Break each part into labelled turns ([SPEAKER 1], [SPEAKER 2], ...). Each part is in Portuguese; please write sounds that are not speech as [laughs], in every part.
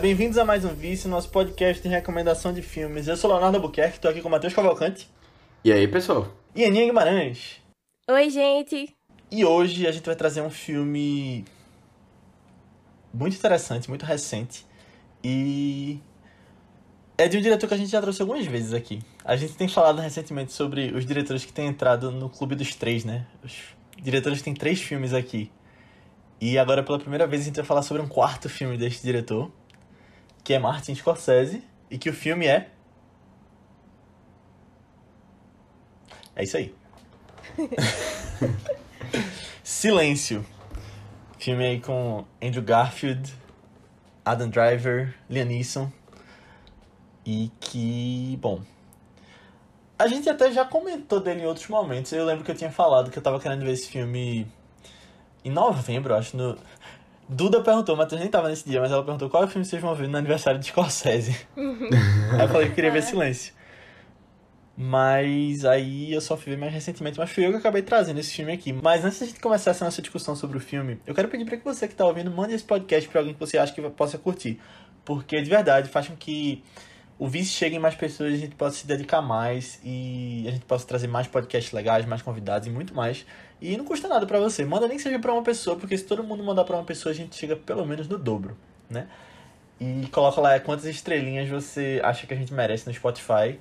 [SPEAKER 1] bem-vindos a mais um Vício, nosso podcast de recomendação de filmes. Eu sou Leonardo Albuquerque, estou aqui com o Matheus Cavalcante
[SPEAKER 2] E aí, pessoal?
[SPEAKER 1] e Aninha Guimarães.
[SPEAKER 3] Oi, gente.
[SPEAKER 1] E hoje a gente vai trazer um filme muito interessante, muito recente. E é de um diretor que a gente já trouxe algumas vezes aqui. A gente tem falado recentemente sobre os diretores que têm entrado no Clube dos Três, né? Os diretores têm três filmes aqui. E agora, pela primeira vez, a gente vai falar sobre um quarto filme deste diretor, que é Martin Scorsese, e que o filme é. É isso aí. [laughs] Silêncio. Filme aí com Andrew Garfield, Adam Driver, Liam Neeson. E que, bom. A gente até já comentou dele em outros momentos. Eu lembro que eu tinha falado que eu tava querendo ver esse filme em novembro, acho. No... Duda perguntou, mas nem tava nesse dia, mas ela perguntou qual é o filme vocês vão ver no aniversário de Scorsese. aí eu falei que queria ver Silêncio. Mas aí eu só fui ver mais recentemente, mas fui eu que acabei trazendo esse filme aqui. Mas antes da gente começar essa nossa discussão sobre o filme, eu quero pedir para que você que tá ouvindo mande esse podcast para alguém que você acha que possa curtir. Porque de verdade faz com que o Vice chegue em mais pessoas, a gente possa se dedicar mais e a gente possa trazer mais podcasts legais, mais convidados e muito mais. E não custa nada para você. Manda nem que seja para uma pessoa, porque se todo mundo mandar para uma pessoa, a gente chega pelo menos no dobro, né? E coloca lá quantas estrelinhas você acha que a gente merece no Spotify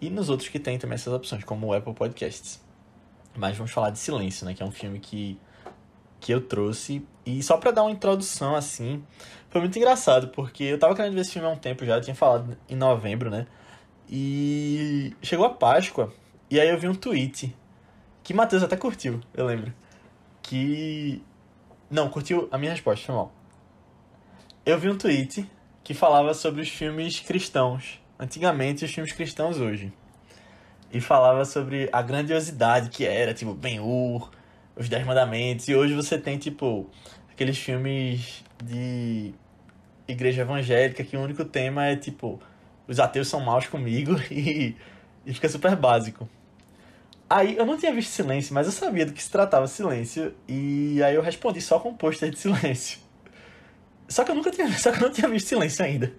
[SPEAKER 1] e nos outros que tem também essas opções, como o Apple Podcasts. Mas vamos falar de Silêncio, né? Que é um filme que, que eu trouxe. E só pra dar uma introdução, assim, foi muito engraçado, porque eu tava querendo ver esse filme há um tempo já, eu tinha falado em novembro, né? E chegou a Páscoa, e aí eu vi um tweet, que Matheus até curtiu, eu lembro. Que. Não, curtiu a minha resposta, foi mal. Eu vi um tweet que falava sobre os filmes cristãos antigamente e os filmes cristãos hoje. E falava sobre a grandiosidade que era, tipo, Ben-Hur, Os Dez Mandamentos. E hoje você tem, tipo, aqueles filmes de igreja evangélica que o único tema é, tipo, os ateus são maus comigo [laughs] e, e fica super básico. Aí eu não tinha visto Silêncio, mas eu sabia do que se tratava Silêncio. E aí eu respondi só com um pôster de Silêncio. Só que eu nunca tinha, [laughs] só que eu não tinha visto Silêncio ainda.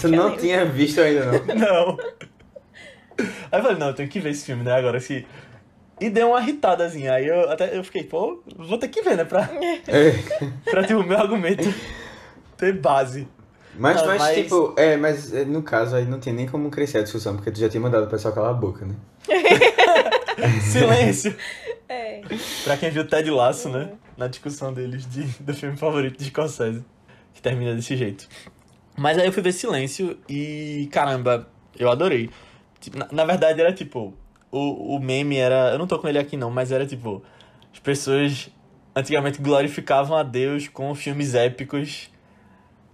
[SPEAKER 3] Que eu lembro
[SPEAKER 2] não tinha visto ainda, não? [laughs]
[SPEAKER 1] Não. Aí eu falei, não, eu tenho que ver esse filme, né? Agora se. E deu uma irritadazinha. Aí eu até eu fiquei, pô, vou ter que ver, né? Pra,
[SPEAKER 2] É. [laughs]
[SPEAKER 1] pra ter o meu argumento ter base.
[SPEAKER 2] Mas,
[SPEAKER 1] Não,
[SPEAKER 2] mas,
[SPEAKER 1] mas-
[SPEAKER 2] tipo, é, mas é, no caso aí não tem nem como crescer a discussão, porque tu já tinha mandado o pessoal calar a boca, né? [laughs]
[SPEAKER 1] Silêncio.
[SPEAKER 3] É.
[SPEAKER 1] pra quem viu Ted Lasso, né? Na discussão deles de, do filme favorito de Scorsese. Que termina desse jeito. Mas aí eu fui ver Silêncio e, caramba, eu adorei. Tipo, na, na verdade era tipo, o, o meme era. Eu não tô com ele aqui não, mas era tipo. As pessoas antigamente glorificavam a Deus com filmes épicos.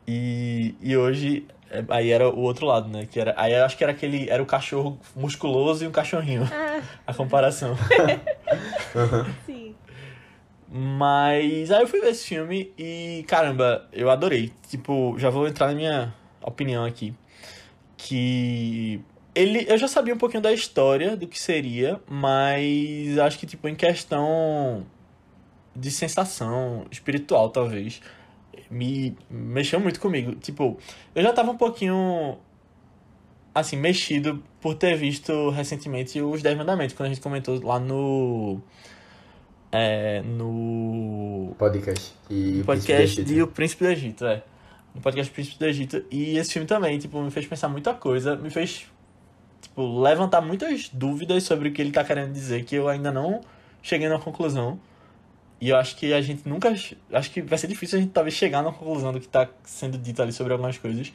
[SPEAKER 1] E, e hoje. é, Aí era o outro lado, né? Que era, aí eu acho que era aquele. Era o cachorro musculoso e um cachorrinho.
[SPEAKER 3] Ah, [laughs]
[SPEAKER 1] A comparação. [laughs]
[SPEAKER 3] sim.
[SPEAKER 1] Mas aí eu fui ver esse filme e, caramba, eu adorei. Tipo, já vou entrar na minha opinião aqui. Que ele, eu já sabia um pouquinho da história do que seria, mas acho que tipo em questão de sensação espiritual, talvez, me mexeu muito comigo. Tipo, eu já tava um pouquinho assim mexido por ter visto recentemente os Dez Mandamentos, quando a gente comentou lá no é, no
[SPEAKER 2] Podcast. E o
[SPEAKER 1] podcast
[SPEAKER 2] do
[SPEAKER 1] de O Príncipe do Egito, é. No podcast Príncipe do Egito. E esse filme também, tipo, me fez pensar muita coisa, me fez, tipo, levantar muitas dúvidas sobre o que ele tá querendo dizer, que eu ainda não cheguei numa conclusão. E eu acho que a gente nunca. Acho que vai ser difícil a gente talvez chegar numa conclusão do que tá sendo dito ali sobre algumas coisas.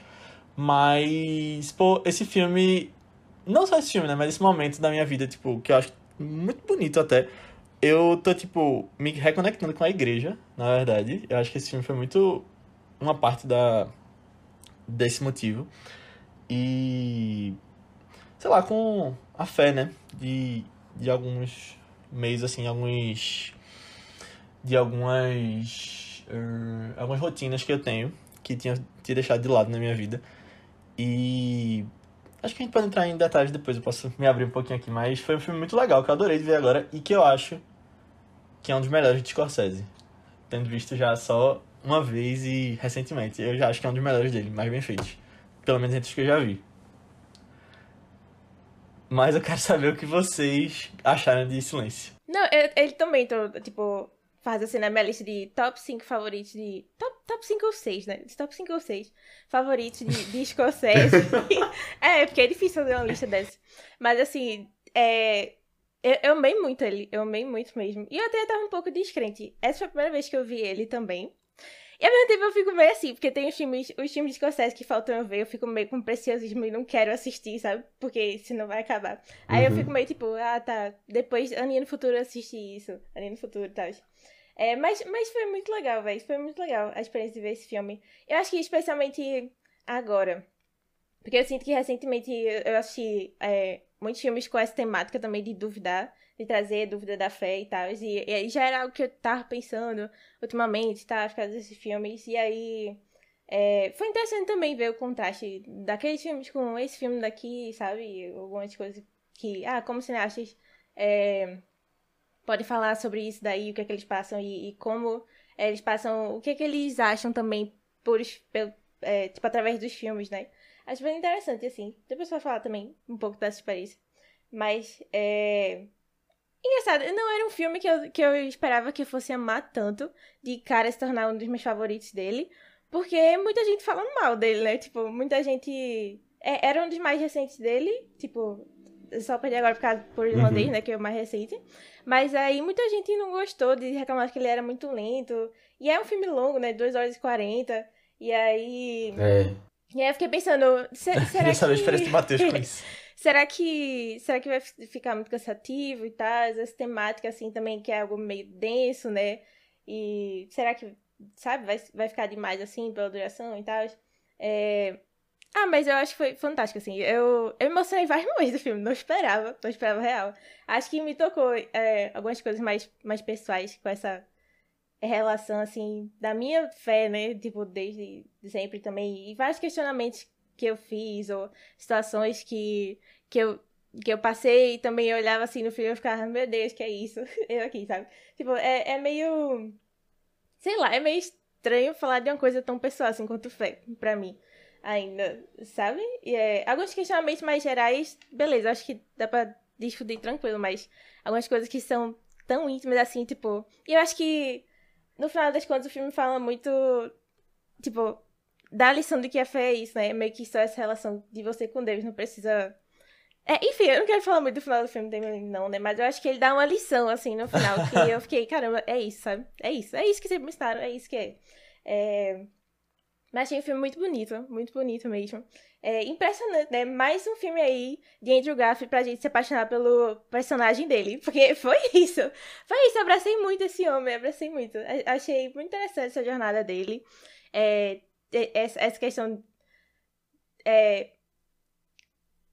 [SPEAKER 1] Mas, pô, esse filme. Não só esse filme, né? Mas esse momento da minha vida, tipo, que eu acho muito bonito até. Eu tô, tipo, me reconectando com a igreja, na verdade. Eu acho que esse filme foi muito uma parte da desse motivo. E. Sei lá, com a fé, né? De, de alguns meios, assim, alguns. De algumas. eh, algumas rotinas que eu tenho, que tinha, tinha deixado de lado na minha vida. E. Acho que a gente pode entrar em detalhes depois, eu posso me abrir um pouquinho aqui, mas foi um filme muito legal, que eu adorei de ver agora e que eu acho que é um dos melhores de Scorsese. tendo visto já só uma vez e recentemente. Eu já acho que é um dos melhores dele, mais bem feitos. Pelo menos entre os que eu já vi. Mas eu quero saber o que vocês acharam de Silêncio.
[SPEAKER 3] Não, eu- ele também, tô, tipo, faz assim na minha lista de top 5 favoritos de. Top, top 5 ou 6, né? De top 5 ou 6 favoritos de, de Scorsese. [laughs] é, porque é difícil fazer uma lista dessa. Mas assim, é. Eu, eu amei muito ele, eu amei muito mesmo. E eu até tava um pouco descrente. Essa foi a primeira vez que eu vi ele também. E ao mesmo tempo eu fico meio assim, porque tem os filmes, os filmes de Scorsese que faltam eu ver, eu fico meio com preciosismo e não quero assistir, sabe? Porque senão vai acabar. Aí eu
[SPEAKER 2] Uhum.
[SPEAKER 3] fico meio tipo, ah tá, depois, aninho no futuro eu assisti isso, aninho no futuro e tal. É, mas, mas foi muito legal, velho, foi muito legal a experiência de ver esse filme. Eu acho que especialmente agora, porque eu sinto que recentemente eu assisti é, muitos filmes com essa temática também de duvidar, de trazer dúvida da fé e tal. E, e aí já era algo que eu tava pensando ultimamente, tá? Por causa desses filmes. E aí. é, foi interessante também ver o contraste daqueles filmes com esse filme daqui, sabe? Algumas coisas que. Ah, como cineastas é, podem falar sobre isso daí, o que é que eles passam e, e como eles passam. O que é que eles acham também por, pelo- é, tipo, através dos filmes, né? Acho bem interessante, assim. Depois vai falar também um pouco dessa experiência. Mas, é... Engraçado, não era um filme que eu, que eu esperava que eu fosse amar tanto, de cara se tornar um dos meus favoritos dele, porque muita gente falando mal dele, né? Tipo, muita gente... é- era um dos mais recentes dele, tipo, só perdi agora por causa por irlandês,
[SPEAKER 2] Uhum.
[SPEAKER 3] né? Que é o mais recente. Mas aí muita gente não gostou de reclamar que ele era muito lento. E é um filme longo, né? 2 horas e 40. E aí.
[SPEAKER 2] É.
[SPEAKER 3] E aí eu fiquei pensando, se- [laughs] será
[SPEAKER 1] Queria saber a diferença
[SPEAKER 3] que.
[SPEAKER 1] do Matheus com isso. [laughs]
[SPEAKER 3] Será que. Será que vai fi- ficar muito cansativo e tal? Essa temática, assim, também, que é algo meio denso, né? E será que, sabe, vai, vai ficar demais, assim, pela duração e tal? É... Ah, mas eu acho que foi fantástico, assim. Eu, eu me emocionei vários [laughs] momentos do filme, não esperava, não esperava real. Acho que me tocou é, algumas coisas mais, mais pessoais com essa relação, assim, da minha fé, né? Tipo, desde sempre também. E vários questionamentos que eu fiz, ou situações que, que, eu, que eu passei e também eu olhava assim no filme e ficava, meu Deus, que é isso? [laughs] Eu aqui, sabe? Tipo, é, é meio. Sei lá, é meio estranho falar de uma coisa tão pessoal assim quanto fé, pra mim, ainda, sabe? E é, alguns questionamentos mais gerais, beleza, acho que dá pra discutir tranquilo, mas algumas coisas que são tão íntimas assim, tipo. E eu acho que, no final das contas, o filme fala muito, tipo, da lição do que é fé é isso, né? Meio que só essa relação de você com Deus, não precisa. É, enfim, eu não quero falar muito do final do filme dele, não, né? Mas eu acho que ele dá uma lição, assim, no final, que [laughs] eu fiquei, caramba, é isso, sabe? É isso, é isso que vocês me ensinaram, é isso que é. é... Mas achei um filme muito bonito, muito bonito mesmo. É impressionante, né? Mais um filme aí de Andrew Garfield pra gente se apaixonar pelo personagem dele. Porque [laughs] foi isso. Foi isso, eu abracei muito esse homem, abracei muito. A- Achei muito interessante essa jornada dele. É, essa, questão. É,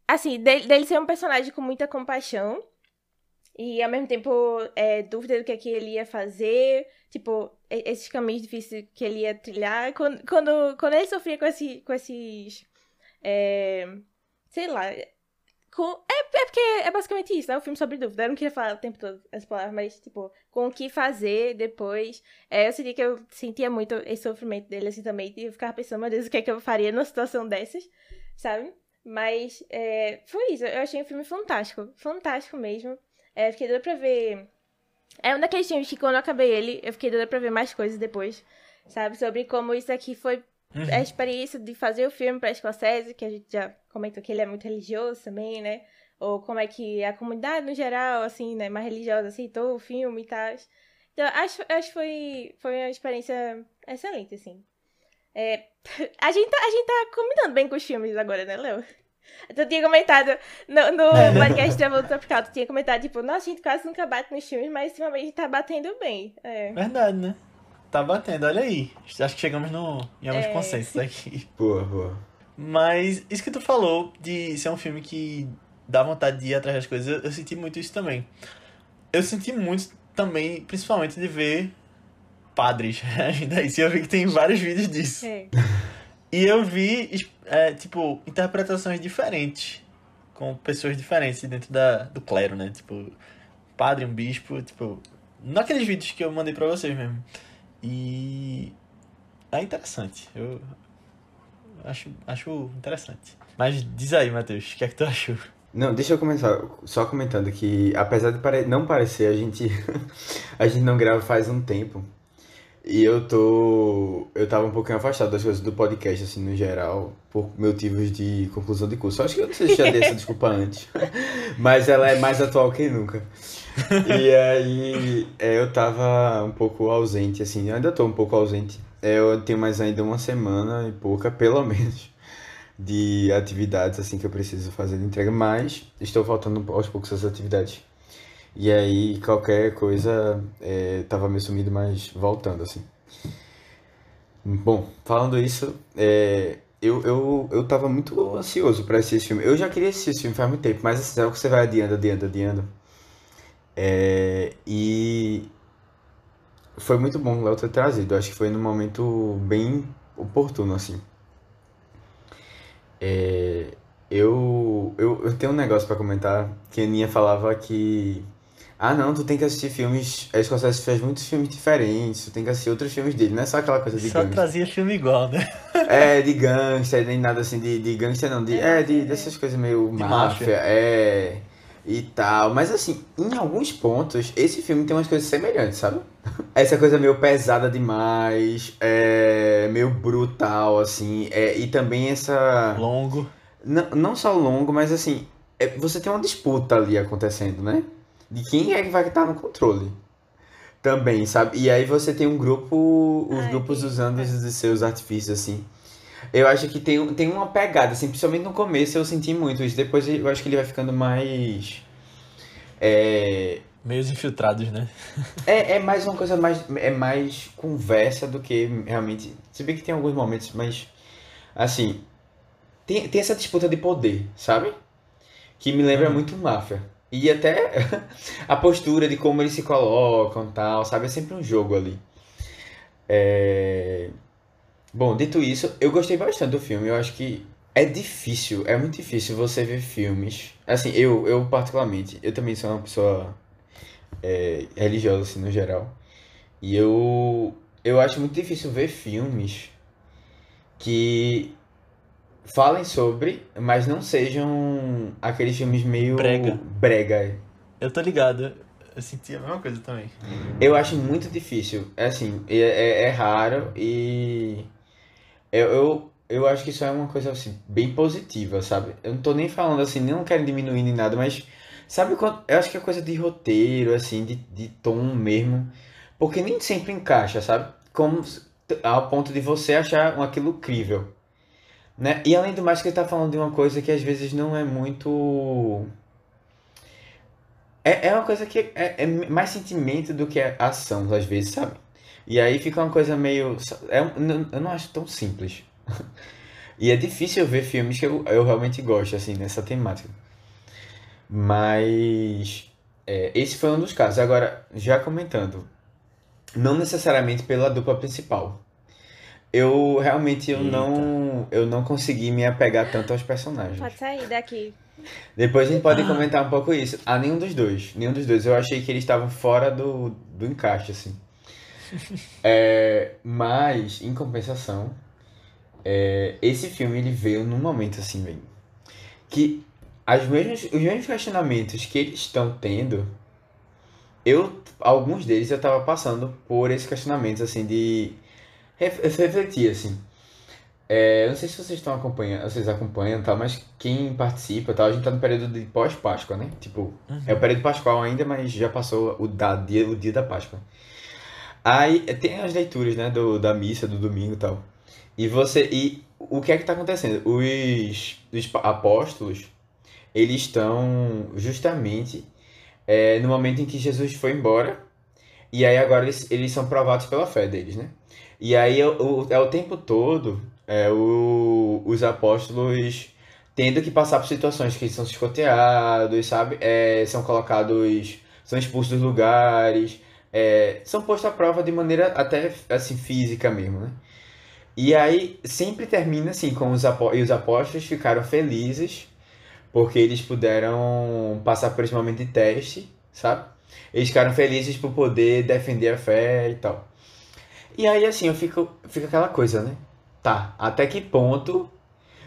[SPEAKER 3] assim, dele, dele ser um personagem com muita compaixão. E ao mesmo tempo, é, dúvida do que, é que ele ia fazer. Tipo, esses caminhos difíceis que ele ia trilhar. Quando, quando, quando ele sofria com, esse, com esses. é, sei lá. Com, é, é porque é basicamente isso, né? O filme sobre dúvida. Eu não queria falar o tempo todo as palavras, mas, tipo, com o que fazer depois. É, eu que eu sentia muito esse sofrimento dele, assim, também. E eu ficava pensando, meu Deus, o que é que eu faria numa situação dessas, sabe? Mas é, foi isso. Eu achei um filme fantástico. Fantástico mesmo. É, fiquei doida pra ver. É um daqueles filmes que quando eu acabei ele, eu fiquei doida pra ver mais coisas depois. Sabe? Sobre como isso aqui foi
[SPEAKER 1] Uhum.
[SPEAKER 3] a experiência de fazer o filme pra Scorsese, que a gente já comentou que ele é muito religioso também, né? Ou como é que a comunidade no geral, assim, né, mais religiosa, aceitou o filme e tal. Então, acho, acho que foi, foi uma experiência excelente, assim. É, [laughs] a, gente tá, a gente tá combinando bem com os filmes agora, né, Léo? Tu tinha comentado no, no [laughs] podcast Travolta Tropical, tu tinha comentado, tipo, nossa, a gente quase nunca bate nos filmes, mas ultimamente a gente tá batendo bem. É.
[SPEAKER 1] Verdade, né? Tá batendo, olha aí. Acho que chegamos no, em alguns
[SPEAKER 3] É.
[SPEAKER 1] consensos aqui.
[SPEAKER 2] Boa, boa.
[SPEAKER 1] Mas isso que tu falou de ser um filme que dá vontade de ir atrás das coisas, eu, eu senti muito isso também. Eu senti muito também, principalmente de ver padres. [laughs] E eu vi que tem vários vídeos disso.
[SPEAKER 3] É.
[SPEAKER 1] E eu vi, é, tipo, interpretações diferentes, com pessoas diferentes dentro da, do clero, né? Tipo, padre, um bispo, tipo, naqueles vídeos que eu mandei pra vocês mesmo. E é interessante. Eu acho, acho interessante. Mas diz aí, Matheus, o que é que tu achou?
[SPEAKER 2] Não, deixa eu começar só comentando que, apesar de não parecer, a gente, [laughs] a gente não grava faz um tempo. E eu tô. Eu tava um pouquinho afastado das coisas do podcast, assim, no geral, por motivos de conclusão de curso. Acho que eu não sei se já dei essa [laughs] desculpa antes. [laughs] Mas ela é mais atual que nunca. E [laughs] aí é, eu tava um pouco ausente, assim, ainda tô um pouco ausente. É, eu tenho mais ainda uma semana e pouca, pelo menos, de atividades assim que eu preciso fazer de entrega, mas estou voltando aos poucos essas atividades. E aí qualquer coisa é, tava meio sumido, mas voltando assim. Bom, falando isso, é, eu, eu, eu tava muito ansioso para assistir esse filme. Eu já queria assistir esse filme faz muito tempo, mas assim, é que você vai adiando, adiando, adiando. É, e foi muito bom o Léo ter trazido. Acho que foi num momento bem oportuno, assim. É, eu, eu, eu tenho um negócio para comentar que a Aninha falava que ah, não, tu tem que assistir filmes. A Scorsese fez muitos filmes diferentes, tu tem que assistir outros filmes dele, não é só aquela coisa de
[SPEAKER 1] Só
[SPEAKER 2] gangster.
[SPEAKER 1] trazia filme igual, né?
[SPEAKER 2] É, de gangster, nem nada assim de, de gangster, não. De, é, de, dessas coisas meio
[SPEAKER 1] De
[SPEAKER 2] máfia,
[SPEAKER 1] máfia.
[SPEAKER 2] é. E tal. Mas assim, em alguns pontos, esse filme tem umas coisas semelhantes, sabe? [laughs] Essa coisa meio pesada demais, é. meio brutal, assim. É, e também essa.
[SPEAKER 1] Longo.
[SPEAKER 2] Não, não só longo, mas assim, é- você tem uma disputa ali acontecendo, né? De quem é que vai estar no controle. Também, sabe? E aí você tem um grupo, os
[SPEAKER 3] Ai,
[SPEAKER 2] grupos usando
[SPEAKER 3] é.
[SPEAKER 2] os seus artifícios, assim. Eu acho que tem, tem uma pegada, assim, principalmente no começo eu senti muito isso. Depois eu acho que ele vai ficando mais. É,
[SPEAKER 1] Meios infiltrados, né? [laughs]
[SPEAKER 2] é, é mais uma coisa mais. É mais conversa do que realmente. Se bem que tem alguns momentos, mas. Assim. Tem, tem essa disputa de poder, sabe? Que me lembra
[SPEAKER 1] Uhum.
[SPEAKER 2] muito máfia. E até [laughs] a postura de como eles se colocam tal, sabe? É sempre um jogo ali. É... Bom, dito isso, eu gostei bastante do filme. Eu acho que é difícil, é muito difícil você ver filmes. Assim, eu, eu particularmente, eu também sou uma pessoa é, religiosa, assim, no geral. E eu, eu acho muito difícil ver filmes que falem sobre, mas não sejam aqueles filmes meio
[SPEAKER 1] Brega.
[SPEAKER 2] brega.
[SPEAKER 1] Eu tô ligado. Eu senti a mesma coisa também.
[SPEAKER 2] Eu acho muito difícil. É assim, é, é, é raro e eu, eu, eu acho que isso é uma coisa assim, bem positiva, sabe? Eu não tô nem falando assim, nem não quero diminuir nem nada, mas sabe quando. Eu acho que é coisa de roteiro, assim, de, de tom mesmo. Porque nem sempre encaixa, sabe? Como ao ponto de você achar aquilo crível. Né? E além do mais que ele tá falando de uma coisa que às vezes não é muito. É, é uma coisa que é, é mais sentimento do que ação, às vezes, sabe? E aí fica uma coisa meio. É, eu não acho tão simples. [laughs] E é difícil ver filmes que eu, eu realmente gosto, assim, nessa temática. Mas. é, esse foi um dos casos. Agora, já comentando, não necessariamente pela dupla principal. Eu realmente eu
[SPEAKER 1] Eita.
[SPEAKER 2] não eu não consegui me apegar tanto aos personagens.
[SPEAKER 3] Pode sair daqui.
[SPEAKER 2] Depois a gente pode
[SPEAKER 1] Ah.
[SPEAKER 2] comentar um pouco isso. Ah, nenhum dos dois. Nenhum dos dois. Eu achei que eles estavam fora do, do encaixe, assim. [laughs] É, mas, em compensação, é, esse filme ele veio num momento assim, velho. Que as mesmas, os mesmos questionamentos que eles estão tendo, eu, alguns deles eu tava passando por esses questionamentos, assim, de refletir, assim. É, eu não sei se vocês estão acompanhando, vocês acompanham, tá? Mas quem participa, tá? A gente tá no período de pós-Páscoa, né? Tipo, é o período pascual ainda, mas já passou o, da, dia, o dia da Páscoa. Aí tem as leituras, né? Do, da missa, do domingo e tal. E você. E o que é que tá acontecendo? Os, os apóstolos, eles estão justamente é, no momento em que Jesus foi embora. E aí agora eles, eles são provados pela fé deles, né? E aí é o, tempo todo é, o, os apóstolos tendo que passar por situações que são chicoteados, sabe? É, são colocados, são expulsos dos lugares, é, são postos à prova de maneira até assim física mesmo, né? E aí sempre termina assim com os apó e os apóstolos ficaram felizes porque eles puderam passar por esse momento de teste, sabe? Eles ficaram felizes por poder defender a fé e tal. E aí, assim, eu fico, fica aquela coisa, né? Tá, até que ponto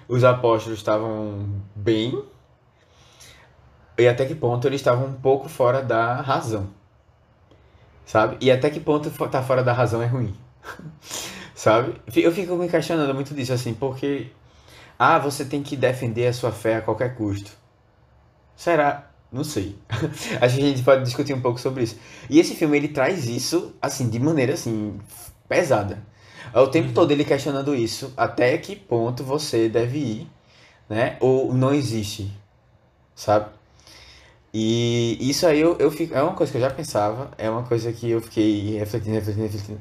[SPEAKER 2] os apóstolos estavam bem e até que ponto eles estavam um pouco fora da razão. Sabe? E até que ponto tá fora da razão é ruim. [laughs] Sabe? Eu fico me questionando muito disso, assim, porque. Ah, você tem que defender a sua fé a qualquer custo. Será? Não sei. [laughs] Acho que a gente pode discutir um pouco sobre isso. E esse filme, ele traz isso, assim, de maneira, assim, pesada. É o tempo uhum. todo ele questionando isso. Até que ponto você deve ir, né? Ou não existe, sabe? E isso aí eu, eu fico, é uma coisa que eu já pensava, é uma coisa que eu fiquei refletindo, refletindo, refletindo.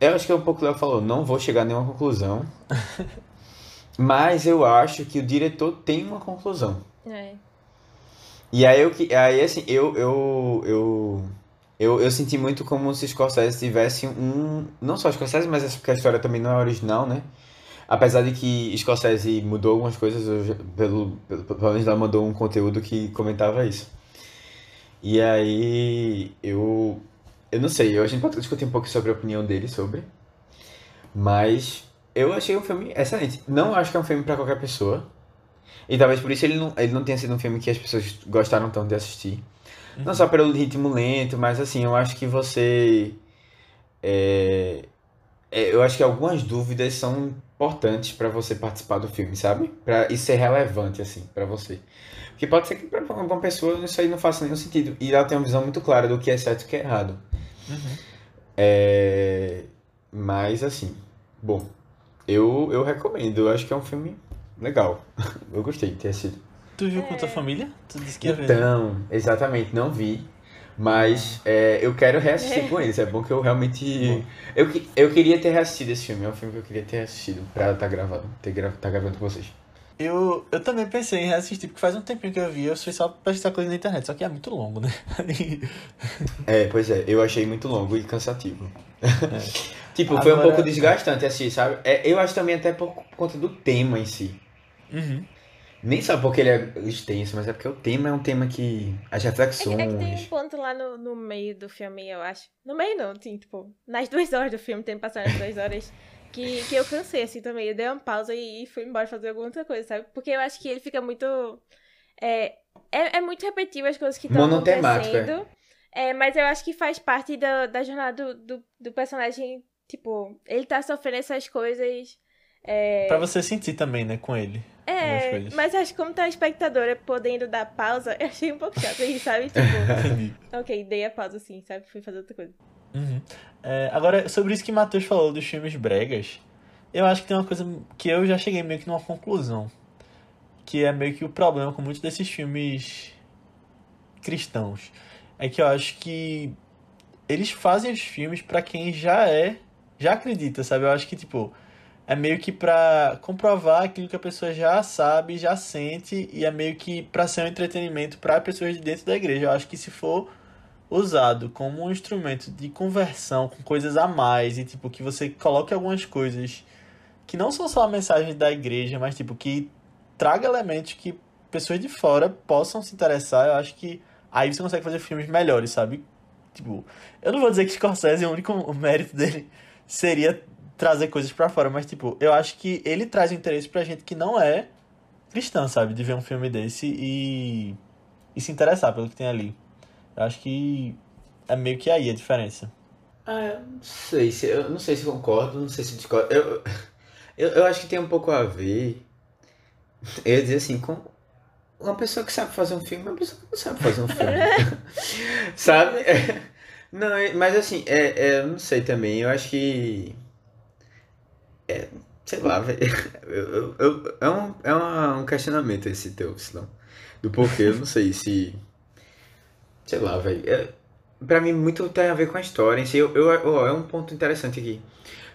[SPEAKER 2] Eu acho que é um pouco o que o Léo falou, não vou chegar a nenhuma conclusão. [laughs] mas eu acho que o diretor tem uma conclusão.
[SPEAKER 3] É.
[SPEAKER 2] E aí, eu, aí assim, eu, eu, eu, eu, eu senti muito como se Scorsese tivesse um... Não só Scorsese, mas essa porque a história também não é original, né? Apesar de que Scorsese mudou algumas coisas, eu, pelo, pelo, pelo menos ela mandou um conteúdo que comentava isso. E aí, eu eu não sei, a gente pode discutir um pouco sobre a opinião dele sobre. Mas eu achei um filme excelente. Não acho que é um filme para qualquer pessoa. E talvez por isso ele não, ele não tenha sido um filme que as pessoas gostaram tanto de assistir. Não só pelo ritmo lento, mas assim, eu acho que você. É, é, eu acho que algumas dúvidas são importantes para você participar do filme, sabe? Para isso ser relevante, assim, para você. Porque pode ser que para uma pessoa isso aí não faça nenhum sentido. E ela tem uma visão muito clara do que é certo e o que é errado. Uhum. É... Mas, assim, bom, eu, eu recomendo. Eu acho que é um filme legal. [laughs] eu gostei de ter assistido.
[SPEAKER 1] Tu viu com tua é. família? Tu disse que ia
[SPEAKER 2] ver. Então, exatamente, não vi. Mas é, eu quero reassistir é. com eles. É bom que eu realmente. Eu, eu queria ter reassistido esse filme. É um filme que eu queria ter assistido pra estar tá gravando, ter gra, tá gravando com vocês.
[SPEAKER 1] Eu, eu também pensei em reassistir, porque faz um tempinho que eu vi, eu fui só pesquisar coisa na internet, só que é muito longo, né? [laughs]
[SPEAKER 2] é, pois é, eu achei muito longo e cansativo. É. [laughs] tipo, foi um pouco desgastante assim, sabe? É, eu acho também até por conta do tema em si.
[SPEAKER 1] Uhum.
[SPEAKER 2] Nem só porque ele é extenso, mas é porque o tema é um tema que. As reflexões. É
[SPEAKER 3] que, é que tem um ponto lá no, no meio do filme, eu acho. No meio não, assim, tipo, nas [laughs] duas horas do filme, tem passado as duas horas que, que eu cansei, assim, também. Eu dei uma pausa e fui embora fazer alguma outra coisa, sabe? Porque eu acho que ele fica muito... É, é, é muito repetitivo as coisas que estão acontecendo. É, mas eu acho que faz parte da, da jornada do, do, do personagem, tipo... Ele tá sofrendo essas coisas... É...
[SPEAKER 1] Pra você sentir também, né, com ele.
[SPEAKER 3] É, mas acho que como tá a espectadora podendo dar pausa, eu achei um pouco chato aí, sabe? [laughs] Tipo, ok, dei a pausa assim, sabe? Fui fazer outra coisa.
[SPEAKER 1] Uhum. É, agora, sobre isso que o Matheus falou dos filmes bregas, eu acho que tem uma coisa que eu já cheguei meio que numa conclusão. Que é meio que o problema com muitos desses filmes cristãos. É que eu acho que eles fazem os filmes para quem já é, já acredita, sabe? Eu acho que, tipo, é meio que pra comprovar aquilo que a pessoa já sabe, já sente, e é meio que pra ser um entretenimento para pessoas de dentro da igreja. Eu acho que se for usado como um instrumento de conversão com coisas a mais e tipo que você coloque algumas coisas que não são só a mensagem da igreja, mas tipo que traga elementos que pessoas de fora possam se interessar, eu acho que aí você consegue fazer filmes melhores, sabe? Tipo, eu não vou dizer que Scorsese, o único [laughs] mérito dele seria trazer coisas para fora, mas tipo, eu acho que ele traz interesse pra gente que não é cristã, sabe? De ver um filme desse e, e se interessar pelo que tem ali. Eu acho que é meio que aí a diferença.
[SPEAKER 2] Ah, eu não sei se eu não sei se concordo, não sei se discordo. Eu, eu, eu acho que tem um pouco a ver. Eu ia dizer assim, com uma pessoa que sabe fazer um filme, uma pessoa que não sabe fazer um filme. [laughs] sabe? [laughs] Não, é, mas assim, é, é, eu não sei também. Eu acho que. É, sei lá, velho. [laughs] Eu, eu, é um, é um questionamento esse teu, Silão. Do porquê, eu não sei se. Sei lá, velho. É, pra mim, muito tem a ver com a história em si. Eu, eu, oh, é um ponto interessante aqui.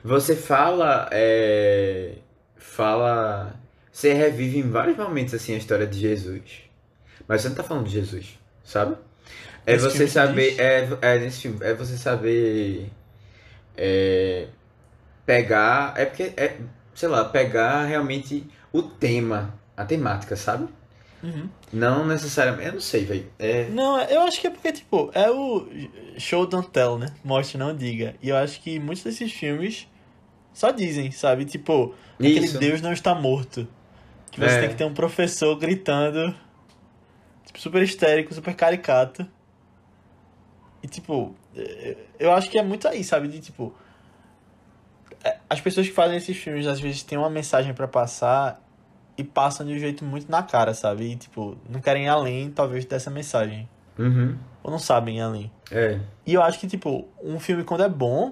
[SPEAKER 2] Você fala. É, fala. Você revive em vários momentos assim a história de Jesus. Mas você não tá falando de Jesus, sabe? É Esse você saber. É, é, nesse filme, é você saber. É, pegar. É porque. É, sei lá, pegar realmente o tema, a temática, sabe?
[SPEAKER 1] Uhum.
[SPEAKER 2] Não necessariamente. Eu não sei, velho. É...
[SPEAKER 1] Não, eu acho que é porque, tipo, é o show don't tell, né? Mostre, não diga. E eu acho que muitos desses filmes só dizem, sabe? Tipo, aquele
[SPEAKER 2] Isso.
[SPEAKER 1] Deus não está morto. Que você
[SPEAKER 2] É.
[SPEAKER 1] tem que ter um professor gritando, tipo, super histérico, super caricato. E, tipo, eu acho que é muito aí, sabe? De, tipo, as pessoas que fazem esses filmes, às vezes, têm uma mensagem pra passar e passam de um jeito muito na cara, sabe? E, tipo, não querem ir além, talvez, dessa mensagem.
[SPEAKER 2] Uhum.
[SPEAKER 1] Ou não sabem ir além.
[SPEAKER 2] É.
[SPEAKER 1] E eu acho que, tipo, um filme quando é bom,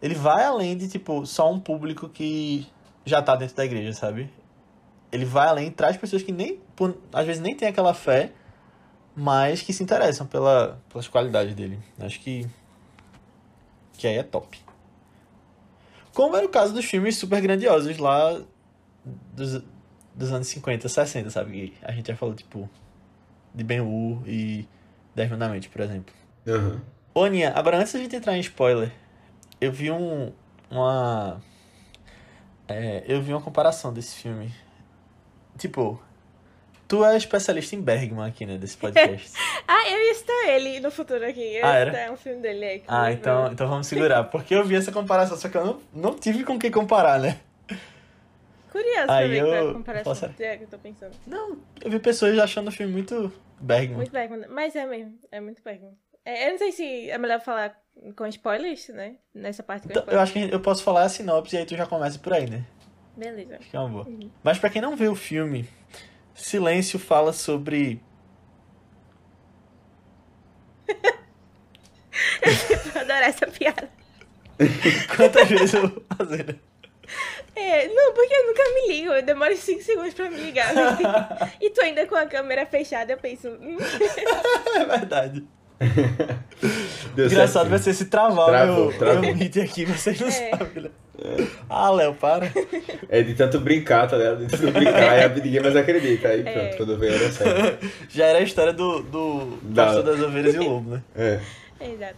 [SPEAKER 1] ele vai além de, tipo, só um público que já tá dentro da igreja, sabe? Ele vai além, traz pessoas que nem, por- às vezes nem tem aquela fé, mas que se interessam pela, pelas qualidades dele. Acho que, que aí é top. Como era o caso dos filmes super grandiosos lá dos, dos anos 50, 60, sabe? A gente já falou, tipo, de Ben-Hur e Dez Mandamentos, por exemplo.
[SPEAKER 2] Uhum.
[SPEAKER 1] Ô, Aninha, agora antes da gente entrar em spoiler, eu vi um. Uma. é, eu vi uma comparação desse filme. Tipo, tu é especialista em Bergman aqui, né, desse podcast. [laughs]
[SPEAKER 3] Ah, eu ia citar ele no futuro aqui. Eu
[SPEAKER 1] Ah, era?
[SPEAKER 3] um filme dele aí. que
[SPEAKER 1] ah, então, então vamos segurar. Porque eu vi essa comparação, só que eu não, não tive com quem comparar, né?
[SPEAKER 3] Curioso
[SPEAKER 1] Aí
[SPEAKER 3] é
[SPEAKER 1] eu-
[SPEAKER 3] a comparação
[SPEAKER 1] Posso-
[SPEAKER 3] que é que eu tô pensando.
[SPEAKER 1] Não, eu vi pessoas achando o filme muito Bergman.
[SPEAKER 3] Muito Bergman. Mas é mesmo, é muito Bergman. É, eu não sei se é melhor falar com spoilers, né? Nessa parte com
[SPEAKER 1] Então, eu acho que eu posso falar a sinopse e aí tu já começa por aí, né?
[SPEAKER 3] Beleza.
[SPEAKER 1] Acho que é uma boa.
[SPEAKER 3] Uhum.
[SPEAKER 1] Mas pra quem não viu o filme, Silêncio fala sobre [laughs]
[SPEAKER 3] Eu adoro essa piada.
[SPEAKER 1] Quantas vezes eu vou fazer? né?
[SPEAKER 3] É, não, porque eu nunca me ligo. Eu demoro 5 segundos pra me ligar. [laughs] e tu ainda com a câmera fechada, eu penso. Hum, [laughs]
[SPEAKER 1] É verdade. [laughs]
[SPEAKER 2] Deu
[SPEAKER 1] Engraçado
[SPEAKER 2] certo.
[SPEAKER 1] vai ser se travar
[SPEAKER 2] Travou,
[SPEAKER 1] meu,
[SPEAKER 2] travou.
[SPEAKER 1] meu vídeo aqui, vocês não
[SPEAKER 3] É.
[SPEAKER 1] sabem, né? Ah, Léo, para.
[SPEAKER 2] É de tanto brincar, tá ligado? De tanto brincar, aí ninguém mais acredita. Aí pronto,
[SPEAKER 3] É.
[SPEAKER 2] quando vem a hora certa.
[SPEAKER 1] Já era a história do, do
[SPEAKER 2] Da-
[SPEAKER 1] pastor das ovelhas e o lobo, né?
[SPEAKER 2] É.
[SPEAKER 3] Exato.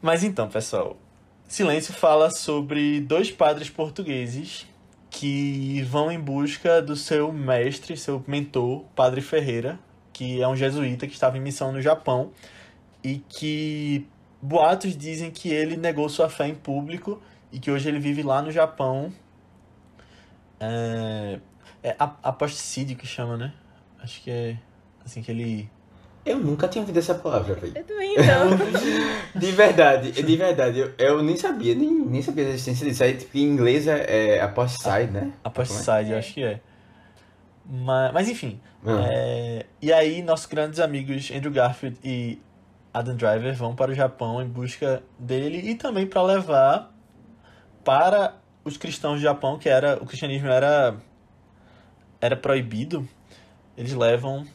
[SPEAKER 1] Mas então, pessoal, Silêncio fala sobre dois padres portugueses que vão em busca do seu mestre, seu mentor, Padre Ferreira, que é um jesuíta que estava em missão no Japão e que boatos dizem que ele negou sua fé em público e que hoje ele vive lá no Japão. É, é aposticídio que chama, né? Acho que é assim que ele
[SPEAKER 2] Eu nunca tinha ouvido essa palavra, velho.
[SPEAKER 3] Eu também não. [laughs]
[SPEAKER 2] De verdade, de verdade, eu, eu nem sabia, nem, nem sabia da existência disso. Aí, tipo, em inglês é, é aposticide, né?
[SPEAKER 1] Aposticide, eu acho que é. Mas, mas enfim.
[SPEAKER 2] Ah.
[SPEAKER 1] é, e aí, nossos grandes amigos Andrew Garfield e Adam Driver vão para o Japão em busca dele e também para levar para os cristãos do Japão, que era o cristianismo era era proibido, eles levam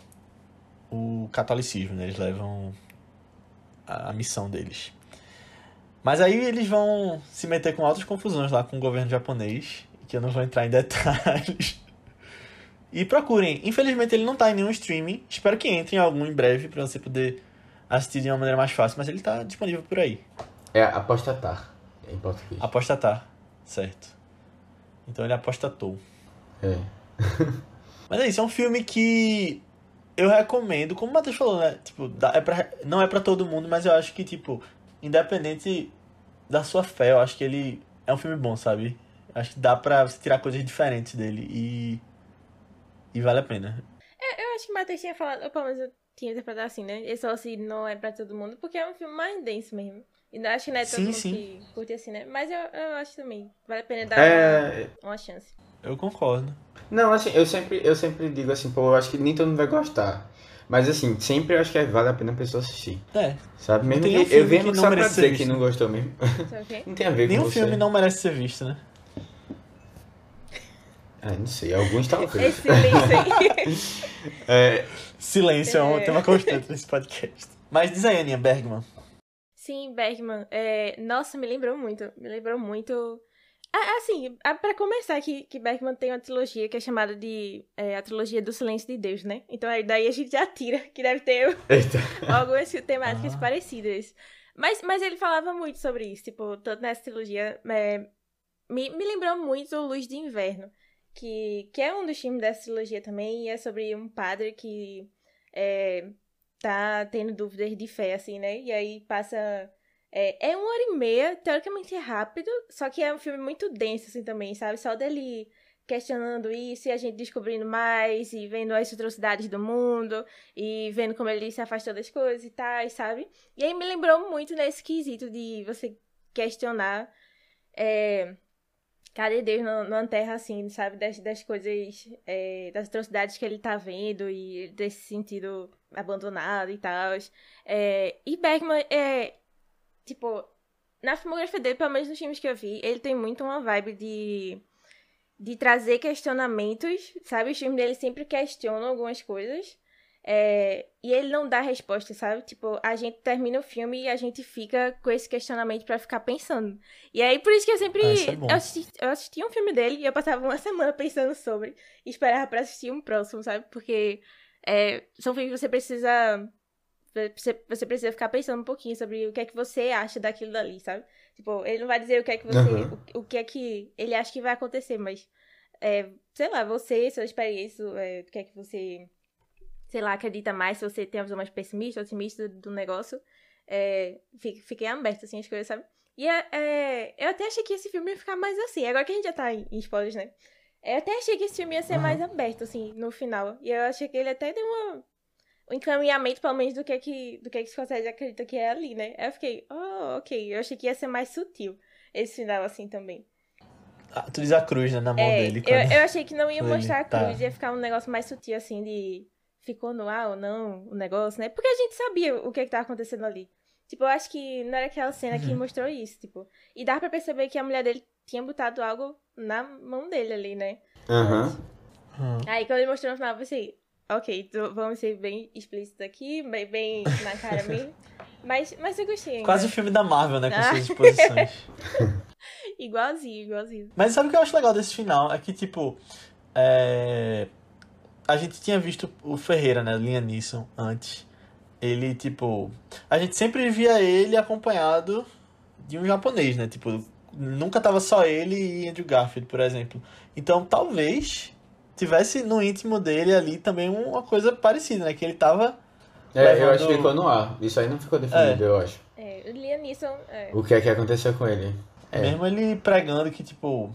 [SPEAKER 1] o catolicismo, né? Eles levam a, a missão deles. Mas aí eles vão se meter com altas confusões lá com o governo japonês, que eu não vou entrar em [laughs] detalhes. E procurem. Infelizmente ele não tá em nenhum streaming. Espero que entre em algum em breve pra você poder assistir de uma maneira mais fácil, mas ele tá disponível por aí.
[SPEAKER 2] É apostatar, em português.
[SPEAKER 1] Apostatar, certo. Então ele apostatou.
[SPEAKER 2] É. [laughs]
[SPEAKER 1] Mas é isso, é um filme que eu recomendo, como o Matheus falou, né? Tipo, dá- é pra, não é pra todo mundo, mas eu acho que, tipo, independente da sua fé, eu acho que ele é um filme bom, sabe? Acho que dá pra tirar coisas diferentes dele e. E vale a pena.
[SPEAKER 3] Eu acho que o Matheus tinha falado, pelo menos eu tinha interpretado assim, né? Esse assim não é pra todo mundo, porque é um filme mais denso mesmo. E não acho que não é todo
[SPEAKER 1] Sim,
[SPEAKER 3] mundo
[SPEAKER 1] sim.
[SPEAKER 3] que curte assim, né? Mas eu, eu acho também. Vale a pena dar
[SPEAKER 2] É,
[SPEAKER 3] uma, uma chance.
[SPEAKER 1] Eu concordo.
[SPEAKER 2] Não, assim, eu sempre, eu sempre digo assim, pô, eu acho que nem todo mundo vai gostar. Mas assim, sempre eu acho que vale a pena a pessoa assistir.
[SPEAKER 1] É,
[SPEAKER 2] Sabe? Mesmo
[SPEAKER 1] um
[SPEAKER 2] que eu venho
[SPEAKER 1] que não
[SPEAKER 2] só pra dizer que
[SPEAKER 1] visto.
[SPEAKER 2] não gostou mesmo.
[SPEAKER 3] Sabe o quê? [laughs]
[SPEAKER 2] Não tem a ver
[SPEAKER 1] nenhum
[SPEAKER 2] com você.
[SPEAKER 1] filme não merece ser visto, né?
[SPEAKER 2] Ah, não sei, alguns talvez.
[SPEAKER 3] Esse silêncio aí. [laughs]
[SPEAKER 2] É,
[SPEAKER 1] Silêncio é um
[SPEAKER 3] É.
[SPEAKER 1] tema constante nesse podcast. Mas diz aí, Aninha Bergman.
[SPEAKER 3] Sim, Bergman. É, nossa, me lembrou muito. Me lembrou muito. Ah, assim, ah, pra começar, que, que Bergman tem uma trilogia que é chamada de é, a trilogia do Silêncio de Deus, né? Então aí daí a gente já tira que deve ter [laughs] algumas temáticas
[SPEAKER 1] Ah.
[SPEAKER 3] parecidas. Mas, mas ele falava muito sobre isso, tipo, tanto nessa trilogia. é, me, me lembrou muito o Luz de Inverno, que, que é um dos filmes dessa trilogia também, e é sobre um padre que é, tá tendo dúvidas de fé, assim, né? E aí passa. É, é uma hora e meia, teoricamente é rápido, só que é um filme muito denso, assim, também, sabe? Só dele questionando isso e a gente descobrindo mais e vendo as atrocidades do mundo e vendo como ele se afastou das coisas e tal, sabe? E aí me lembrou muito nesse quesito de você questionar é, cadê Deus numa terra assim, sabe? Das, das coisas, é, das atrocidades que ele tá vendo e desse sentido abandonado e tal. É, e Bergman é, tipo, na filmografia dele, pelo menos nos filmes que eu vi, ele tem muito uma vibe de de trazer questionamentos, sabe? Os filmes dele sempre questionam algumas coisas. É, e ele não dá resposta, sabe? Tipo, a gente termina o filme e a gente fica com esse questionamento para ficar pensando. E aí, por isso que eu sempre. Ah, é eu, assisti, eu assisti um filme dele e eu passava uma [laughs] semana pensando sobre. E esperava pra assistir um próximo, sabe? Porque é, são filmes que você precisa. Você, você precisa ficar pensando um pouquinho sobre o que é que você acha daquilo dali, sabe? Tipo, ele não vai dizer o que é que você. Uhum. O, o, que é que ele acha que vai acontecer, mas. É, sei lá, você, sua experiência, é, o que é que você. Sei lá, acredita mais, se você tem a visão mais pessimista, otimista do negócio. É, fiquei aberto, assim, as coisas, sabe? E é, é, eu até achei que esse filme ia ficar mais assim. Agora que a gente já tá em, em spoilers, né? Eu até achei que esse filme ia ser uhum. mais aberto, assim, no final. E eu achei que ele até deu uma o encaminhamento, pelo menos, do que é que, do que, é que Scorsese acredita que é ali, né? Aí eu fiquei, oh, ok. Eu achei que ia ser mais sutil esse final, assim, também.
[SPEAKER 1] Ah, tu diz a cruz, né, na mão
[SPEAKER 3] é,
[SPEAKER 1] dele.
[SPEAKER 3] Quando... Eu, eu achei que não ia [laughs] mostrar a tá. cruz, tá. ia ficar um negócio mais sutil, assim, de ficou no ar ou não o negócio, né? Porque a gente sabia o que, é que tava acontecendo ali. Tipo, eu acho que não era aquela cena uhum. que mostrou isso, tipo. E dá pra perceber que a mulher dele tinha botado algo na mão dele ali, né?
[SPEAKER 2] Aham.
[SPEAKER 3] Uhum. Aí quando ele mostrou no final, eu pensei, Ok, então vamos ser bem explícitos aqui, bem, bem na cara [laughs] mesmo. Mas, mas eu gostei. Ainda.
[SPEAKER 1] Quase o filme da Marvel, né? Com [laughs] ah. suas exposições.
[SPEAKER 3] igualzinho, igualzinho.
[SPEAKER 1] Mas sabe o que eu acho legal desse final? É que, tipo. É... A gente tinha visto o Ferreira, né? Linha Nisson, antes. Ele, tipo. A gente sempre via ele acompanhado de um japonês, né? Tipo, nunca tava só ele e Andrew Garfield, por exemplo. Então, talvez tivesse no íntimo dele ali também uma coisa parecida, né? Que ele tava.
[SPEAKER 2] É, levando... eu acho que ficou no ar. Isso aí não ficou definido, é. eu acho.
[SPEAKER 3] É, o Liam Neeson. É.
[SPEAKER 2] O que é que aconteceu com ele?
[SPEAKER 1] É. Mesmo ele pregando que, tipo.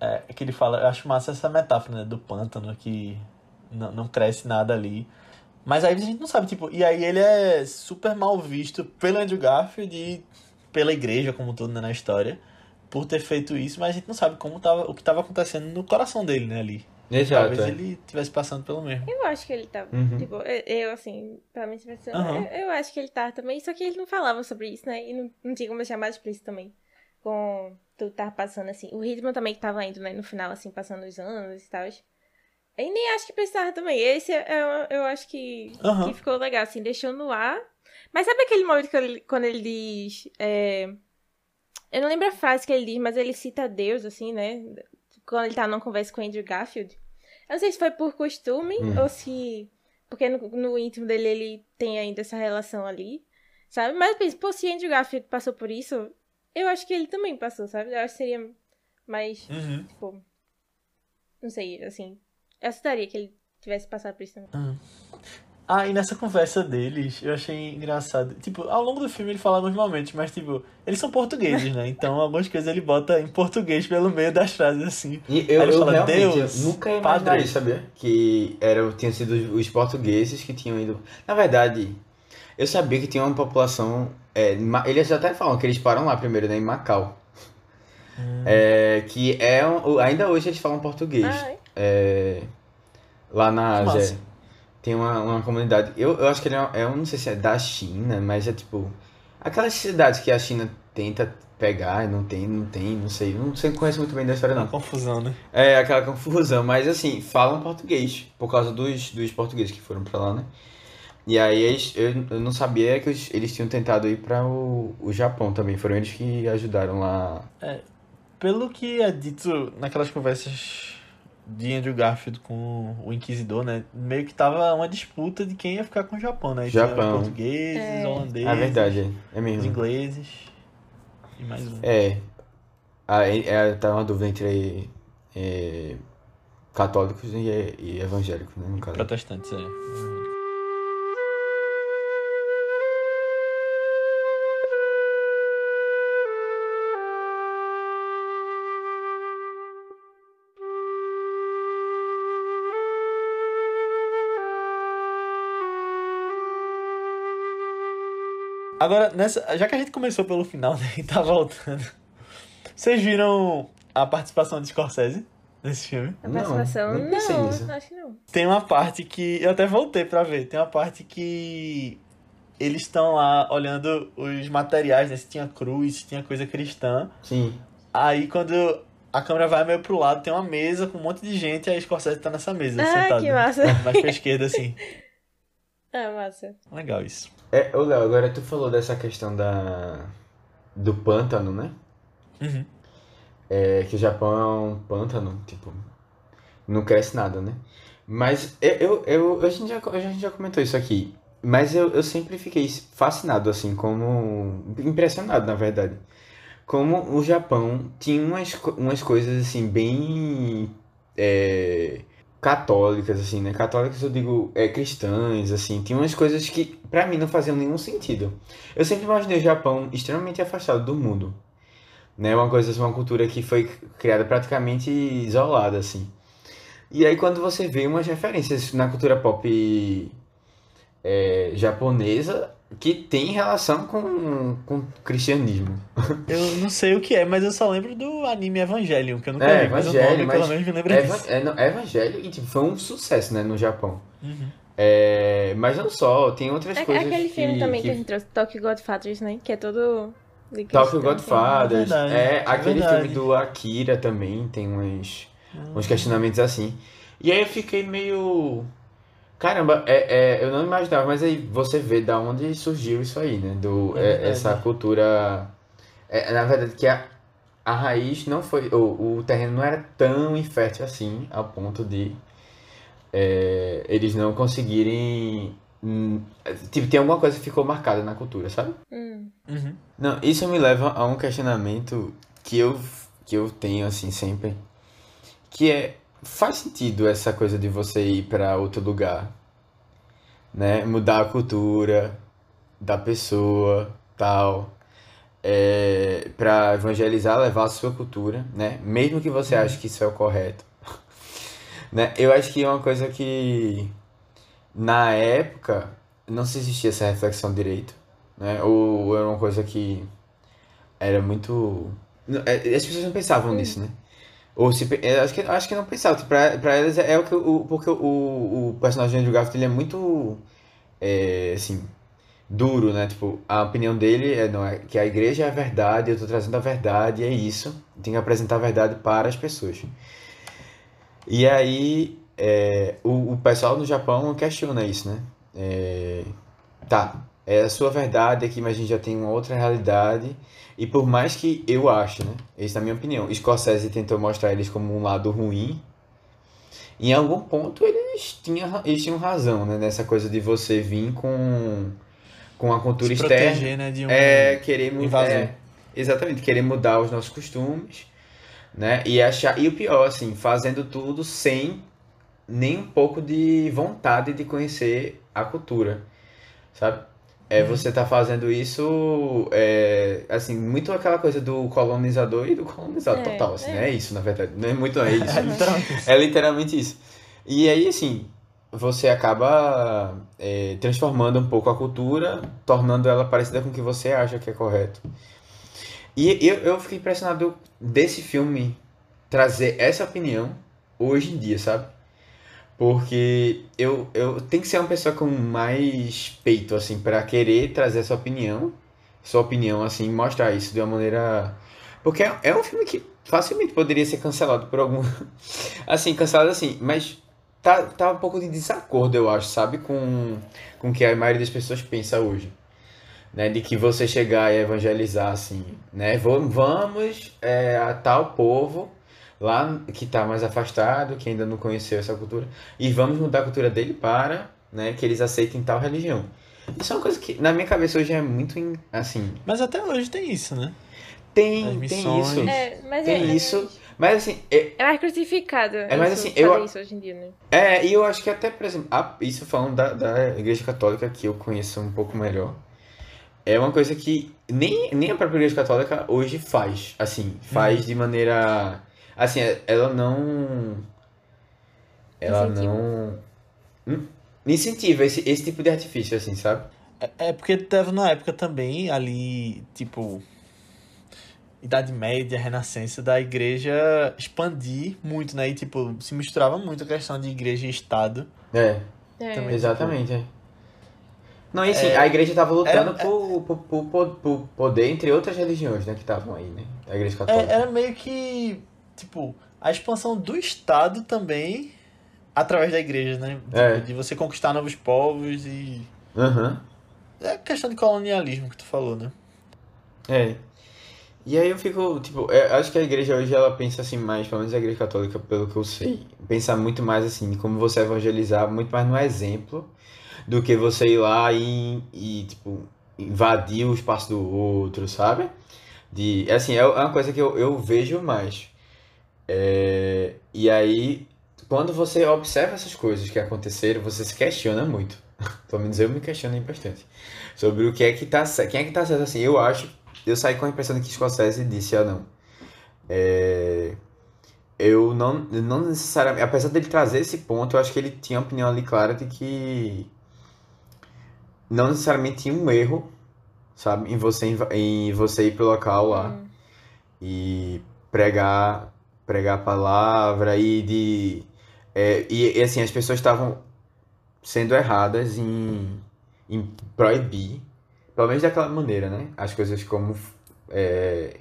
[SPEAKER 1] É, que ele fala, eu acho massa essa metáfora, né? Do pântano, que não, não cresce nada ali. Mas aí a gente não sabe, tipo, e aí ele é super mal visto pelo Andrew Garfield e pela igreja como todo né, na história por ter feito isso, mas a gente não sabe como tava, o que estava acontecendo no coração dele, né, ali.
[SPEAKER 2] Exato.
[SPEAKER 1] Talvez é. ele estivesse passando pelo mesmo.
[SPEAKER 3] Eu acho que ele tá. Uhum. Tipo, eu, assim, pela minha expressão, uhum. eu, eu, acho que ele tá também. Só que ele não falava sobre isso, né? E não, não tinha como deixar mais explícito também. Com tudo que tava passando, assim. O ritmo também que tava indo, né? No final, assim, passando os anos e tal. E nem acho que precisava também. Esse eu, eu acho que, uhum. que ficou legal, assim, deixou no ar. Mas sabe aquele momento que ele, quando ele diz. É... Eu não lembro a frase que ele diz, mas ele cita Deus, assim, né? quando ele tá numa conversa com o Andrew Garfield. Eu não sei se foi por costume hum. ou se. Porque no, no, íntimo dele ele tem ainda essa relação ali, sabe? Mas eu penso, pô, se Andrew Garfield passou por isso, eu acho que ele também passou, sabe? Eu acho que seria mais. Uhum. Tipo. Não sei, assim. Eu aceitaria que ele tivesse passado por isso também.
[SPEAKER 1] Uhum. Ah, e nessa conversa deles, eu achei engraçado. Tipo, ao longo do filme ele fala alguns momentos, mas, tipo, eles são portugueses, né? Então, algumas coisas ele bota em português pelo meio das frases, assim.
[SPEAKER 2] E eu, eu fala, Deus, nunca imaginei, sabia? Que era, tinham sido os portugueses que tinham ido... Na verdade, eu sabia que tinha uma população... É, eles até falam que eles param lá primeiro, né? Em Macau. Hum. É, que é... Ainda hoje eles falam português. Ah, é? lá na Ásia tem uma, uma comunidade. Eu, eu acho que ele é, é, eu não sei se é da China, mas é tipo. Aquelas cidades que a China tenta pegar e não tem, não tem, não sei. Não sei, conheço muito bem da história, não. Uma
[SPEAKER 1] confusão, né?
[SPEAKER 2] É, aquela confusão, mas assim, falam português, por causa dos, dos portugueses que foram pra lá, né? E aí eles, eu, eu não sabia que eles, eles tinham tentado ir para o, o Japão também. Foram eles que ajudaram lá.
[SPEAKER 1] É, pelo que é dito naquelas conversas de Andrew Garfield com o Inquisidor, né? Meio que tava uma disputa de quem ia ficar com o Japão, né?
[SPEAKER 2] Japão.
[SPEAKER 1] Portugueses, é. holandeses.
[SPEAKER 2] É verdade, é mesmo.
[SPEAKER 1] Os ingleses. E mais um.
[SPEAKER 2] É. Aí, é, tá uma dúvida entre. É, católicos e, e evangélicos, né, no caso.
[SPEAKER 1] Protestantes, é. Agora, nessa, já que a gente começou pelo final né, e tá voltando, vocês viram a participação de Scorsese nesse filme?
[SPEAKER 3] A participação?
[SPEAKER 2] Não, não
[SPEAKER 3] Não, acho que não.
[SPEAKER 1] Tem uma parte que. Eu até voltei pra ver. Tem uma parte que. Eles estão lá olhando os materiais, né? Se tinha cruz, se tinha coisa cristã.
[SPEAKER 2] Sim.
[SPEAKER 1] Aí quando a câmera vai meio pro lado, tem uma mesa com um monte de gente, e aí Scorsese tá nessa mesa,
[SPEAKER 3] Ah,
[SPEAKER 1] sentado.
[SPEAKER 3] que massa.
[SPEAKER 1] Mais pra esquerda, assim. [laughs]
[SPEAKER 3] Ah, massa.
[SPEAKER 1] Legal isso.
[SPEAKER 2] É, ô Léo, agora tu falou dessa questão da do pântano, né?
[SPEAKER 1] Uhum.
[SPEAKER 2] É, que o Japão é um pântano, tipo, não cresce nada, né? Mas eu, eu, eu- a, gente já, a gente já comentou isso aqui, mas eu, eu sempre fiquei fascinado, assim, como. impressionado, na verdade. Como o Japão tinha umas, umas coisas, assim, bem. é, católicas, assim, né? Católicas eu digo é, cristãs, assim, tinha umas coisas que pra mim não faziam nenhum sentido. Eu sempre imaginei o Japão extremamente afastado do mundo, né? Uma coisa, uma cultura que foi criada praticamente isolada, assim. E aí quando você vê umas referências na cultura pop é, japonesa que tem relação com, com o cristianismo.
[SPEAKER 1] Eu não sei o que é, mas eu só lembro do anime Evangelion, que eu nunca
[SPEAKER 2] É,
[SPEAKER 1] vi, mas o nome pelo
[SPEAKER 2] mas
[SPEAKER 1] menos me lembra
[SPEAKER 2] É,
[SPEAKER 1] disso.
[SPEAKER 2] eva- é, não, é Evangelho e tipo, foi um sucesso, né, no Japão.
[SPEAKER 1] Uhum.
[SPEAKER 2] É, mas não só, tem outras
[SPEAKER 3] É,
[SPEAKER 2] coisas
[SPEAKER 3] aquele filme
[SPEAKER 2] que,
[SPEAKER 3] também que...
[SPEAKER 2] que
[SPEAKER 3] a gente trouxe, Tokyo Godfathers, né? Que é todo... de
[SPEAKER 2] Tokyo
[SPEAKER 3] cristão,
[SPEAKER 2] Godfathers,
[SPEAKER 1] Verdade,
[SPEAKER 2] é,
[SPEAKER 1] é
[SPEAKER 2] aquele
[SPEAKER 1] verdade.
[SPEAKER 2] filme do Akira também tem uns, uns
[SPEAKER 1] Hum.
[SPEAKER 2] questionamentos assim. E aí eu fiquei meio. Caramba, é, é, eu não imaginava, mas aí você vê da onde surgiu isso aí, né? Do,
[SPEAKER 1] É
[SPEAKER 2] é, essa cultura. É, na verdade, que a, a raiz não foi. O, o terreno não era tão infértil assim, ao ponto de é, eles não conseguirem. hum, Tipo, tem alguma coisa que ficou marcada na cultura, sabe?
[SPEAKER 3] Hum.
[SPEAKER 1] Uhum.
[SPEAKER 2] Não, isso me leva a um questionamento que eu, que eu tenho assim sempre, que é faz sentido essa coisa de você ir para outro lugar, né? Mudar a cultura da pessoa, tal, é, para evangelizar, levar a sua cultura, né? Mesmo que você ache que isso é o correto, [laughs] né? Eu acho que é uma coisa que na época não se existia essa reflexão direito né? Ou era uma coisa que era muito. É, As pessoas não pensavam nisso, né? Ou se, eu acho que, acho que não pensavam. Tipo, Pra, pra elas é o que o, porque o, o personagem de Andrew Garfield ele é muito é, assim, duro, né? Tipo, a opinião dele é, não, é que a igreja é a verdade, eu tô trazendo a verdade, é isso. Tem que apresentar a verdade para as pessoas. E aí, é, o, o pessoal no Japão questiona isso, né? É, tá, é a sua verdade aqui, mas a gente já tem uma outra realidade. E por mais que eu acho, né? Essa é a minha opinião. Scorsese tentou mostrar eles como um lado ruim. Em algum ponto eles tinham, eles tinham razão, né? Nessa coisa de você vir com, com a cultura
[SPEAKER 1] Se
[SPEAKER 2] externa.
[SPEAKER 1] proteger, né, de um...
[SPEAKER 2] É, querer mudar. É, exatamente, querer mudar os nossos costumes, né? E achar. E o pior, assim, fazendo tudo sem nem um pouco de vontade de conhecer a cultura, sabe? É,
[SPEAKER 1] Uhum.
[SPEAKER 2] você tá fazendo isso, é, assim, muito aquela coisa do colonizador e do colonizado
[SPEAKER 3] É,
[SPEAKER 2] total, assim,
[SPEAKER 3] é.
[SPEAKER 2] né? É isso, na verdade. Não é muito, é isso. [laughs]
[SPEAKER 1] Isso.
[SPEAKER 2] É literalmente isso. E aí, assim, você acaba é, transformando um pouco a cultura, tornando ela parecida com o que você acha que é correto. E eu, eu fiquei impressionado desse filme trazer essa opinião hoje em dia, sabe? Porque eu, eu tenho que ser uma pessoa com mais peito, assim, para querer trazer essa opinião, sua opinião, assim, mostrar isso de uma maneira. Porque é, é um filme que facilmente poderia ser cancelado por algum. [laughs] Assim, cancelado assim, mas tá, tá um pouco de desacordo, eu acho, sabe? Com, o que a maioria das pessoas pensa hoje. Né? De que você chegar e evangelizar, assim, né? Vamos é, a tal povo lá que tá mais afastado, que ainda não conheceu essa cultura, e vamos mudar a cultura dele para né, que eles aceitem tal religião. Isso é uma coisa que na minha cabeça hoje é muito assim.
[SPEAKER 1] Mas até hoje tem isso, né?
[SPEAKER 2] Tem, tem isso.
[SPEAKER 3] É, mas
[SPEAKER 2] Tem
[SPEAKER 3] é,
[SPEAKER 2] isso, Mas assim, é,
[SPEAKER 3] É mais crucificado.
[SPEAKER 2] É, mas
[SPEAKER 3] isso,
[SPEAKER 2] assim, eu-
[SPEAKER 3] isso hoje em dia, né?
[SPEAKER 2] É, e eu acho que até, por exemplo, a- isso falando da, da Igreja Católica, que eu conheço um pouco melhor, é uma coisa que nem, nem a própria Igreja Católica hoje faz. Assim, faz de maneira. Assim, ela não. Ela
[SPEAKER 3] Incentiva.
[SPEAKER 2] não. Hum, Incentiva esse, esse tipo de artifício, assim, sabe?
[SPEAKER 1] É, é porque teve na época também ali, tipo, Idade Média, Renascença, da igreja expandir muito, né? E, tipo, se misturava muito a questão de igreja e Estado.
[SPEAKER 2] É,
[SPEAKER 3] É.
[SPEAKER 1] Também.
[SPEAKER 2] exatamente. É. Não, e assim,
[SPEAKER 1] É,
[SPEAKER 2] a igreja tava lutando
[SPEAKER 1] era-
[SPEAKER 2] por, por, por, por- por poder entre outras religiões, né, que estavam aí, né? A igreja católica.
[SPEAKER 1] É, era meio que, tipo, a expansão do Estado também através da igreja, né? Tipo,
[SPEAKER 2] É.
[SPEAKER 1] De você conquistar novos povos e.
[SPEAKER 2] Aham.
[SPEAKER 1] É questão de colonialismo que tu falou, né?
[SPEAKER 2] É. E aí eu fico, tipo, é, acho que a igreja hoje ela pensa assim mais, pelo menos a igreja católica, pelo que eu sei, pensa muito mais assim, como você evangelizar, muito mais no exemplo, do que você ir lá e, e tipo, invadir o espaço do outro, sabe? De, assim, é uma coisa que eu, eu vejo mais. É, e aí, quando você observa essas coisas que aconteceram, você se questiona muito. [laughs] Pelo menos eu me questionei bastante. Sobre o que é que tá certo. Quem é que tá certo assim? Eu acho eu saí com a impressão de que Scorsese disse, ah não, é, eu não, não necessariamente, apesar dele trazer esse ponto, eu acho que ele tinha a opinião ali clara de que não necessariamente tinha um erro, sabe, em você, inva- em você ir pro local lá
[SPEAKER 3] Hum.
[SPEAKER 2] e pregar, pregar a palavra e de, é, e, e, assim, as pessoas estavam sendo erradas em, em proibir pelo menos daquela maneira, né? As coisas como é,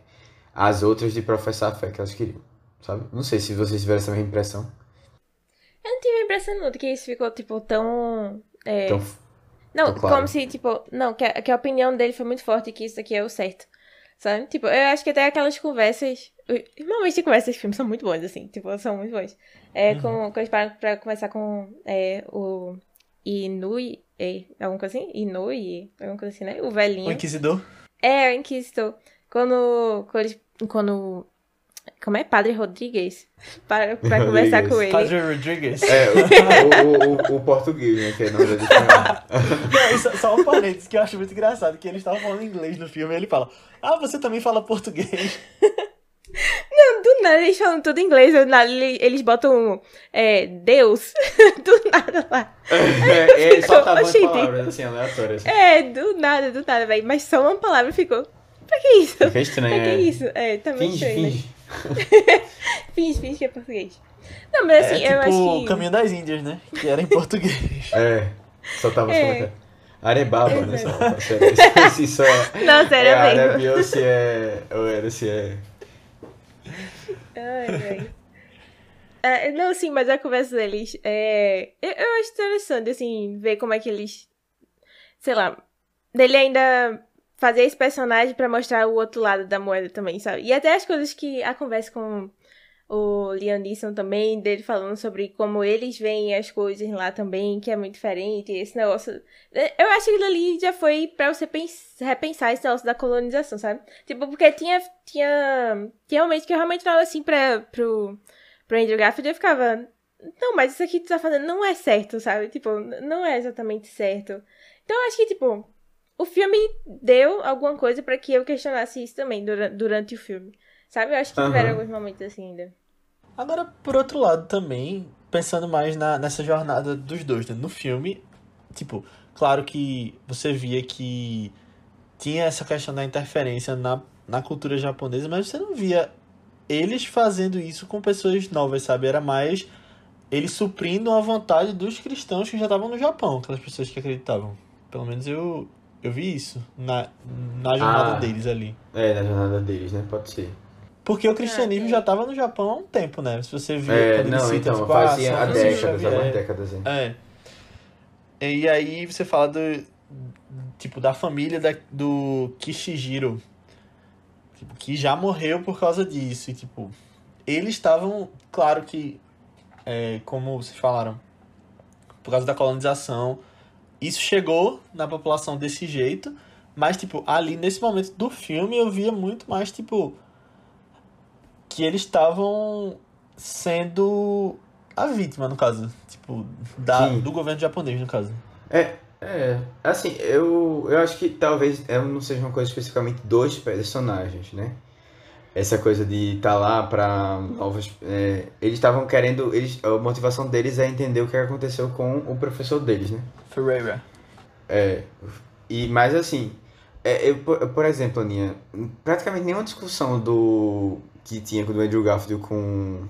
[SPEAKER 2] as outras de professar a fé que elas queriam, sabe? Não sei se vocês tiveram essa mesma impressão.
[SPEAKER 3] Eu não tive a impressão não, de que isso ficou, tipo, tão... é,
[SPEAKER 2] Então,
[SPEAKER 3] Não,
[SPEAKER 2] Então, claro.
[SPEAKER 3] como se, tipo, não, que a, que a opinião dele foi muito forte e que isso aqui é o certo. Sabe? Tipo, eu acho que até aquelas conversas. Normalmente conversas de filme são muito bons, assim, tipo, são muito bons. É,
[SPEAKER 1] Uhum.
[SPEAKER 3] com, quando eles param pra conversar com é, o Inui, é, alguma coisa assim? Inui, alguma coisa assim, né? O
[SPEAKER 1] O
[SPEAKER 3] velhinho.
[SPEAKER 1] Inquisidor.
[SPEAKER 3] É, o Inquisitor. Quando, quando, eles- quando. Como é? Padre Rodrigues? Para, pra conversar
[SPEAKER 2] Rodrigues.
[SPEAKER 3] com ele.
[SPEAKER 1] Padre Rodrigues.
[SPEAKER 2] é, o, o, o, o português, né? Que é espanhol.
[SPEAKER 1] Não, isso- só um parênteses que eu acho muito engraçado, que eles estavam falando inglês no filme e ele fala, ah, você também fala português. [laughs]
[SPEAKER 3] Do nada eles falam tudo em inglês, do nada ele- eles botam é, Deus, do nada lá.
[SPEAKER 2] É, é, só tá palavras assim, aleatórias.
[SPEAKER 3] É, do nada, do nada, velho. Mas só uma palavra ficou. Pra que isso?
[SPEAKER 2] Fica estranho,
[SPEAKER 3] Pra que
[SPEAKER 2] é.
[SPEAKER 3] isso? É, tá muito
[SPEAKER 2] Finge,
[SPEAKER 3] estranho, né?
[SPEAKER 2] finge.
[SPEAKER 3] Finge, finge que é português. Não, mas assim,
[SPEAKER 1] é
[SPEAKER 3] eu
[SPEAKER 1] tipo
[SPEAKER 3] acho
[SPEAKER 1] o
[SPEAKER 3] que.
[SPEAKER 1] Caminho das Índias, né? Que era em português.
[SPEAKER 2] É, só tava
[SPEAKER 3] É.
[SPEAKER 2] Arebaba, né?
[SPEAKER 3] Exato.
[SPEAKER 2] Só, sério, se isso é,
[SPEAKER 3] Não, sério
[SPEAKER 2] é
[SPEAKER 3] mesmo.
[SPEAKER 2] árabe ou se é... Ou era se é...
[SPEAKER 3] Ai, ai. É, não, sim, mas a conversa deles é. Eu, eu acho interessante, assim, ver como é que eles. Sei lá. Dele ainda fazer esse personagem pra mostrar o outro lado da moeda também, sabe? E até as coisas que a conversa com o Liam Neeson também, dele falando sobre como eles veem as coisas lá também, que é muito diferente, esse negócio. Eu acho que aquilo ali já foi pra você pens- repensar esse negócio da colonização, sabe? Tipo, porque tinha, tinha, tinha momentos que eu realmente olhava assim pra, pro, pro Andrew Garfield eu ficava, não, mas isso aqui que tu tá fazendo não é certo, sabe? Tipo, não é exatamente certo. Então eu acho que, tipo, o filme deu alguma coisa pra que eu questionasse isso também dura- durante o filme. Sabe? Eu acho que tiveram
[SPEAKER 2] Aham.
[SPEAKER 3] alguns momentos assim ainda.
[SPEAKER 1] Agora, por outro lado também, pensando mais na, nessa jornada dos dois, né? No filme, tipo, claro que você via que tinha essa questão da interferência na, na cultura japonesa, mas você não via eles fazendo isso com pessoas novas, sabe? Era mais eles suprindo a vontade dos cristãos que já estavam no Japão, aquelas pessoas que acreditavam. Pelo menos eu, eu vi isso na, na jornada
[SPEAKER 2] Ah.
[SPEAKER 1] deles ali.
[SPEAKER 2] É, na jornada deles, né? Pode ser.
[SPEAKER 1] Porque o cristianismo
[SPEAKER 3] Ah, é.
[SPEAKER 1] já estava no Japão há um tempo, né? Se você viu
[SPEAKER 2] É,
[SPEAKER 1] quando ele
[SPEAKER 2] não,
[SPEAKER 1] cita,
[SPEAKER 2] então,
[SPEAKER 1] tipo, ah,
[SPEAKER 2] fazia
[SPEAKER 1] São
[SPEAKER 2] há
[SPEAKER 1] Francisco
[SPEAKER 2] décadas, há
[SPEAKER 1] Xavier.
[SPEAKER 2] mais décadas. hein?
[SPEAKER 1] É. E aí você fala do tipo da família da, do Kishijiro, tipo, que já morreu por causa disso e tipo, eles estavam, claro que é, como vocês falaram, por causa da colonização, isso chegou na população desse jeito, mas tipo, ali nesse momento do filme eu via muito mais tipo que eles estavam sendo a vítima, no caso. Tipo, da,
[SPEAKER 2] Sim.
[SPEAKER 1] do governo japonês, no caso.
[SPEAKER 2] É, é, assim, eu, eu acho que talvez não seja uma coisa especificamente dos personagens, né? Essa coisa de estar lá pra novos. é, eles estavam querendo. Eles, a motivação deles é entender o que aconteceu com o professor deles, né?
[SPEAKER 1] Ferreira.
[SPEAKER 2] É, e, mas assim, é, eu, por exemplo, Aninha, praticamente nenhuma discussão do que tinha com o Andrew Garfield com,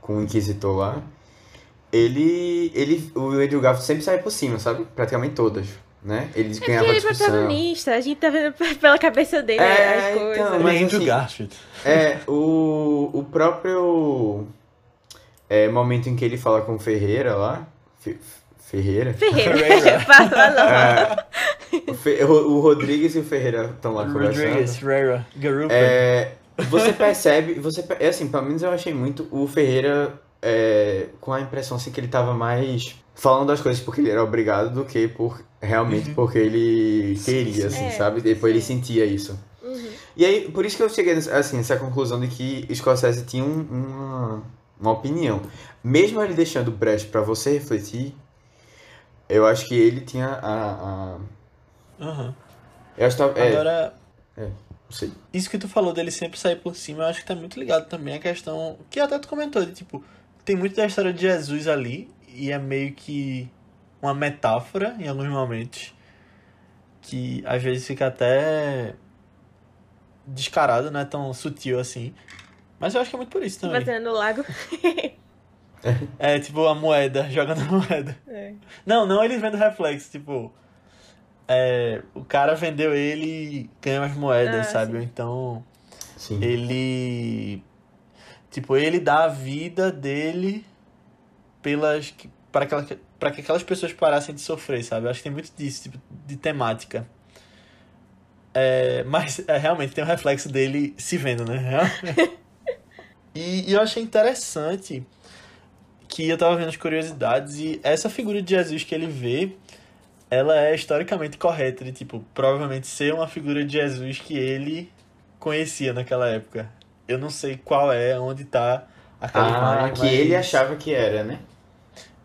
[SPEAKER 2] com o Inquisitor lá, ele, ele, o Andrew Garfield sempre sai por cima, sabe? Praticamente todas, né? Eles
[SPEAKER 3] É porque
[SPEAKER 2] ganhavam
[SPEAKER 3] ele é protagonista, a gente tá vendo [laughs] pela cabeça dele
[SPEAKER 2] É,
[SPEAKER 3] as coisas.
[SPEAKER 2] então, mas
[SPEAKER 1] Andrew
[SPEAKER 2] assim-
[SPEAKER 1] Garfield.
[SPEAKER 2] É, o, o próprio é, momento em que ele fala com o Ferreira lá, Fe- Ferreira?
[SPEAKER 3] Ferreira. [laughs] [laughs] Fala.
[SPEAKER 2] É, o, Fe- o- o Rodrigues e o Ferreira estão lá conversando.
[SPEAKER 1] Rodriguez, Ferreira, Garupa.
[SPEAKER 2] É, você percebe, você é assim, pelo menos eu achei muito o Ferreira é, com a impressão assim que ele tava mais falando das coisas porque ele era obrigado do que por realmente porque ele queria, assim,
[SPEAKER 3] É,
[SPEAKER 2] sabe? Depois ele
[SPEAKER 3] sim.
[SPEAKER 2] sentia isso.
[SPEAKER 3] Uhum.
[SPEAKER 2] E aí, por isso que eu cheguei assim, nessa conclusão de que Scorsese tinha um- uma, uma opinião. Mesmo ele deixando brecha pra você refletir, eu acho que ele tinha a. a
[SPEAKER 1] Aham.
[SPEAKER 2] eu acho que tava- é,
[SPEAKER 1] Agora,
[SPEAKER 2] não sei.
[SPEAKER 1] isso que tu falou dele sempre sair por cima, eu acho que tá muito ligado também a questão que até tu comentou, de tipo, tem muito da história de Jesus ali, e é meio que uma metáfora em alguns momentos, que às vezes fica até descarado, não é tão sutil assim. Mas eu acho que é muito por isso também.
[SPEAKER 3] Batendo no lago. [laughs]
[SPEAKER 1] É tipo a moeda, jogando a moeda.
[SPEAKER 3] É.
[SPEAKER 1] Não, não eles vendo reflexo, tipo. É, o cara vendeu ele e ganhou as moedas,
[SPEAKER 3] Ah,
[SPEAKER 1] sabe?
[SPEAKER 3] sim.
[SPEAKER 1] Então
[SPEAKER 2] Sim.
[SPEAKER 1] ele. Tipo, ele dá a vida dele pelas. para aquela, para que aquelas pessoas parassem de sofrer, sabe? Eu acho que tem muito disso, tipo, de temática. É, mas é, realmente tem um reflexo dele se vendo, né? [laughs] E, e eu achei interessante que eu tava vendo as curiosidades e essa figura de Jesus que ele vê, ela é historicamente correta, de tipo, provavelmente ser uma figura de Jesus que ele conhecia naquela época. Eu não sei qual é, onde tá aquela
[SPEAKER 2] Ah,
[SPEAKER 1] imagem,
[SPEAKER 2] que
[SPEAKER 1] mas
[SPEAKER 2] ele achava que era, né?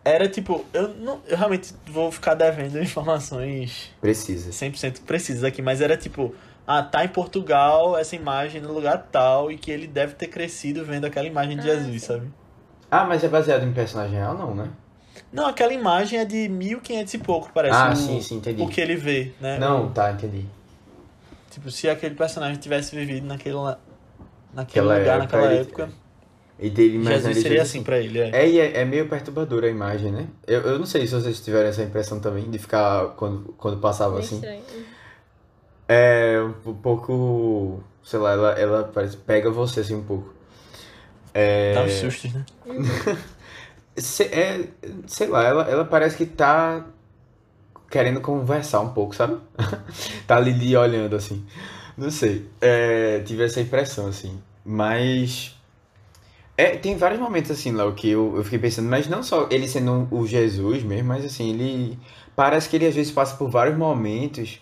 [SPEAKER 1] Era tipo, eu não, eu realmente vou ficar devendo [laughs] informações
[SPEAKER 2] Precisa.
[SPEAKER 1] 100% precisas aqui, mas era tipo, ah, tá em Portugal essa imagem no lugar tal e que ele deve ter crescido vendo aquela imagem de
[SPEAKER 3] Ah,
[SPEAKER 1] Jesus,
[SPEAKER 3] sim.
[SPEAKER 1] sabe?
[SPEAKER 2] Ah, mas é baseado em personagem real, não, né?
[SPEAKER 1] Não, aquela imagem é de 1500 e pouco, parece.
[SPEAKER 2] ah,
[SPEAKER 1] o,
[SPEAKER 2] sim, sim, entendi.
[SPEAKER 1] o que ele vê, né?
[SPEAKER 2] Não, tá, entendi.
[SPEAKER 1] Tipo, se aquele personagem tivesse vivido naquele, naquele
[SPEAKER 2] Aquela
[SPEAKER 1] lugar,
[SPEAKER 2] época,
[SPEAKER 1] naquela
[SPEAKER 2] ele-
[SPEAKER 1] época,
[SPEAKER 2] E dele imaginar
[SPEAKER 1] Jesus
[SPEAKER 2] ele
[SPEAKER 1] seria
[SPEAKER 2] Jesus
[SPEAKER 1] assim pra ele. É.
[SPEAKER 2] É, é, é meio perturbadora a imagem, né? Eu, eu não sei se vocês tiveram essa impressão também de ficar quando, quando passava
[SPEAKER 3] Meio
[SPEAKER 2] assim.
[SPEAKER 3] estranho.
[SPEAKER 2] É um pouco. Sei lá, ela, ela parece, pega você assim um pouco. É,
[SPEAKER 1] Dá uns sustos, né? [laughs]
[SPEAKER 2] é, sei lá, ela, ela parece que tá querendo conversar um pouco, sabe? [laughs] tá ali lhe olhando assim. Não sei. É, tive essa impressão, assim. Mas. É, tem vários momentos assim, Léo, que eu, eu fiquei pensando, mas não só ele sendo o Jesus mesmo, mas assim, ele. Parece que ele às vezes passa por vários momentos,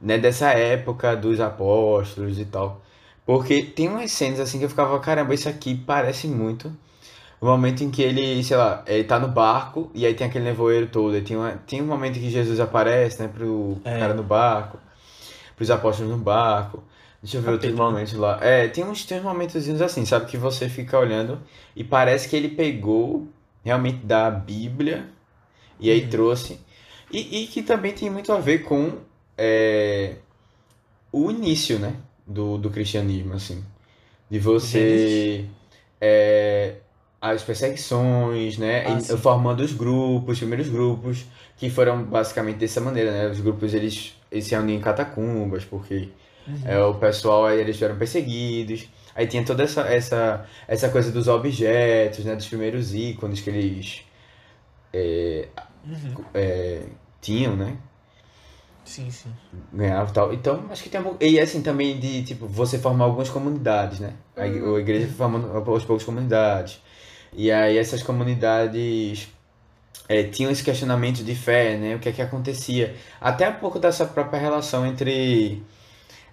[SPEAKER 2] né, dessa época dos apóstolos e tal. Porque tem umas cenas assim que eu ficava, caramba, isso aqui parece muito o momento em que ele, sei lá, ele tá no barco e aí tem aquele nevoeiro todo. E tem, uma, tem um momento em que Jesus aparece, né, pro
[SPEAKER 1] É.
[SPEAKER 2] cara no barco, pros apóstolos no barco. Deixa eu ver outros
[SPEAKER 1] Capítulo.
[SPEAKER 2] momentos lá. É, tem uns, tem uns momentozinhos assim, sabe, que você fica olhando e parece que ele pegou realmente da Bíblia e aí
[SPEAKER 1] Uhum.
[SPEAKER 2] trouxe. E, e que também tem muito a ver com é, o início, né, do, do cristianismo, assim. De você... é, as perseguições, né?
[SPEAKER 1] Ah,
[SPEAKER 2] formando os grupos, os primeiros grupos, que foram basicamente dessa maneira, né? Os grupos eles, eles se reuniam em catacumbas, porque
[SPEAKER 1] Uhum.
[SPEAKER 2] é, o pessoal aí eles eram perseguidos. Aí tinha toda essa, essa, essa coisa dos objetos, né? Dos primeiros ícones que eles
[SPEAKER 1] Uhum.
[SPEAKER 2] é, tinham, né?
[SPEAKER 1] Sim, sim.
[SPEAKER 2] ganhava e tal. Então, acho que tem um... E assim, também de, tipo, você formar algumas comunidades, né? A, ig- a igreja foi formando aos poucos comunidades. E aí essas comunidades é, tinham esse questionamento de fé, né? O que é que acontecia. Até um pouco dessa própria relação entre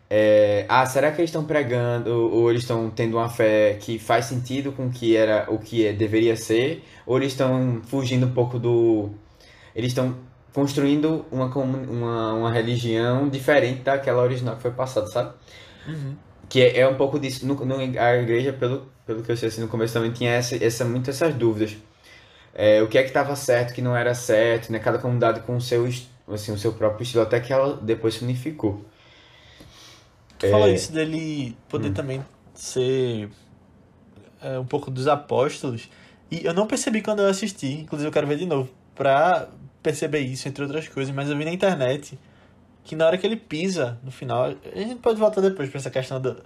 [SPEAKER 2] É, ah, será que eles estão pregando ou eles estão tendo uma fé que faz sentido com o que era o que é, deveria ser? Ou eles estão fugindo um pouco do. Eles estão construindo uma, uma, uma religião diferente daquela original que foi passada, sabe?
[SPEAKER 1] Uhum.
[SPEAKER 2] Que é, é, um pouco disso. No, no, a igreja, pelo, pelo que eu sei assim, no começo também tinha essa, essa, muito essas dúvidas. É, o que é que estava certo, o que não era certo, né? Cada comunidade com o seu, assim, o seu próprio estilo, até que ela depois se unificou.
[SPEAKER 1] Tu é... fala isso dele poder hum. também ser é, um pouco dos apóstolos. E eu não percebi quando eu assisti, inclusive eu quero ver de novo, pra perceber isso, entre outras coisas, mas eu vi na internet que na hora que ele pisa, no final, a gente pode voltar depois pra essa questão do,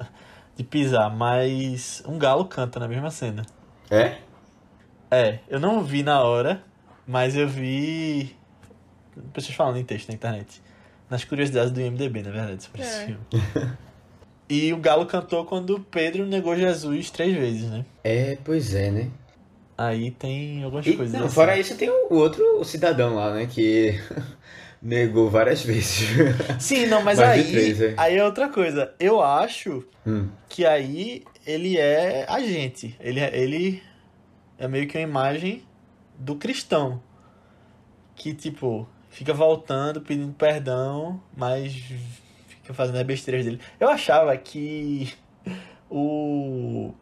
[SPEAKER 1] de pisar, mas um galo canta na mesma cena.
[SPEAKER 2] É?
[SPEAKER 1] É, eu não vi na hora, mas eu vi pessoas falando em texto na internet nas curiosidades do IMDB, na verdade, sobre é. esse filme. e o Galo cantou quando Pedro negou Jesus três vezes, né?
[SPEAKER 2] É, pois é, né?
[SPEAKER 1] Aí tem algumas e, coisas.
[SPEAKER 2] Não, assim. Fora isso, tem o outro cidadão lá, né? Que negou várias [laughs] vezes.
[SPEAKER 1] Sim, não, mas aí, três, é. aí é outra coisa. Eu acho hum. que aí ele é agente. Ele, é, ele é meio que uma imagem do cristão. Que, tipo, fica voltando, pedindo perdão, mas fica fazendo as besteiras dele. Eu achava que o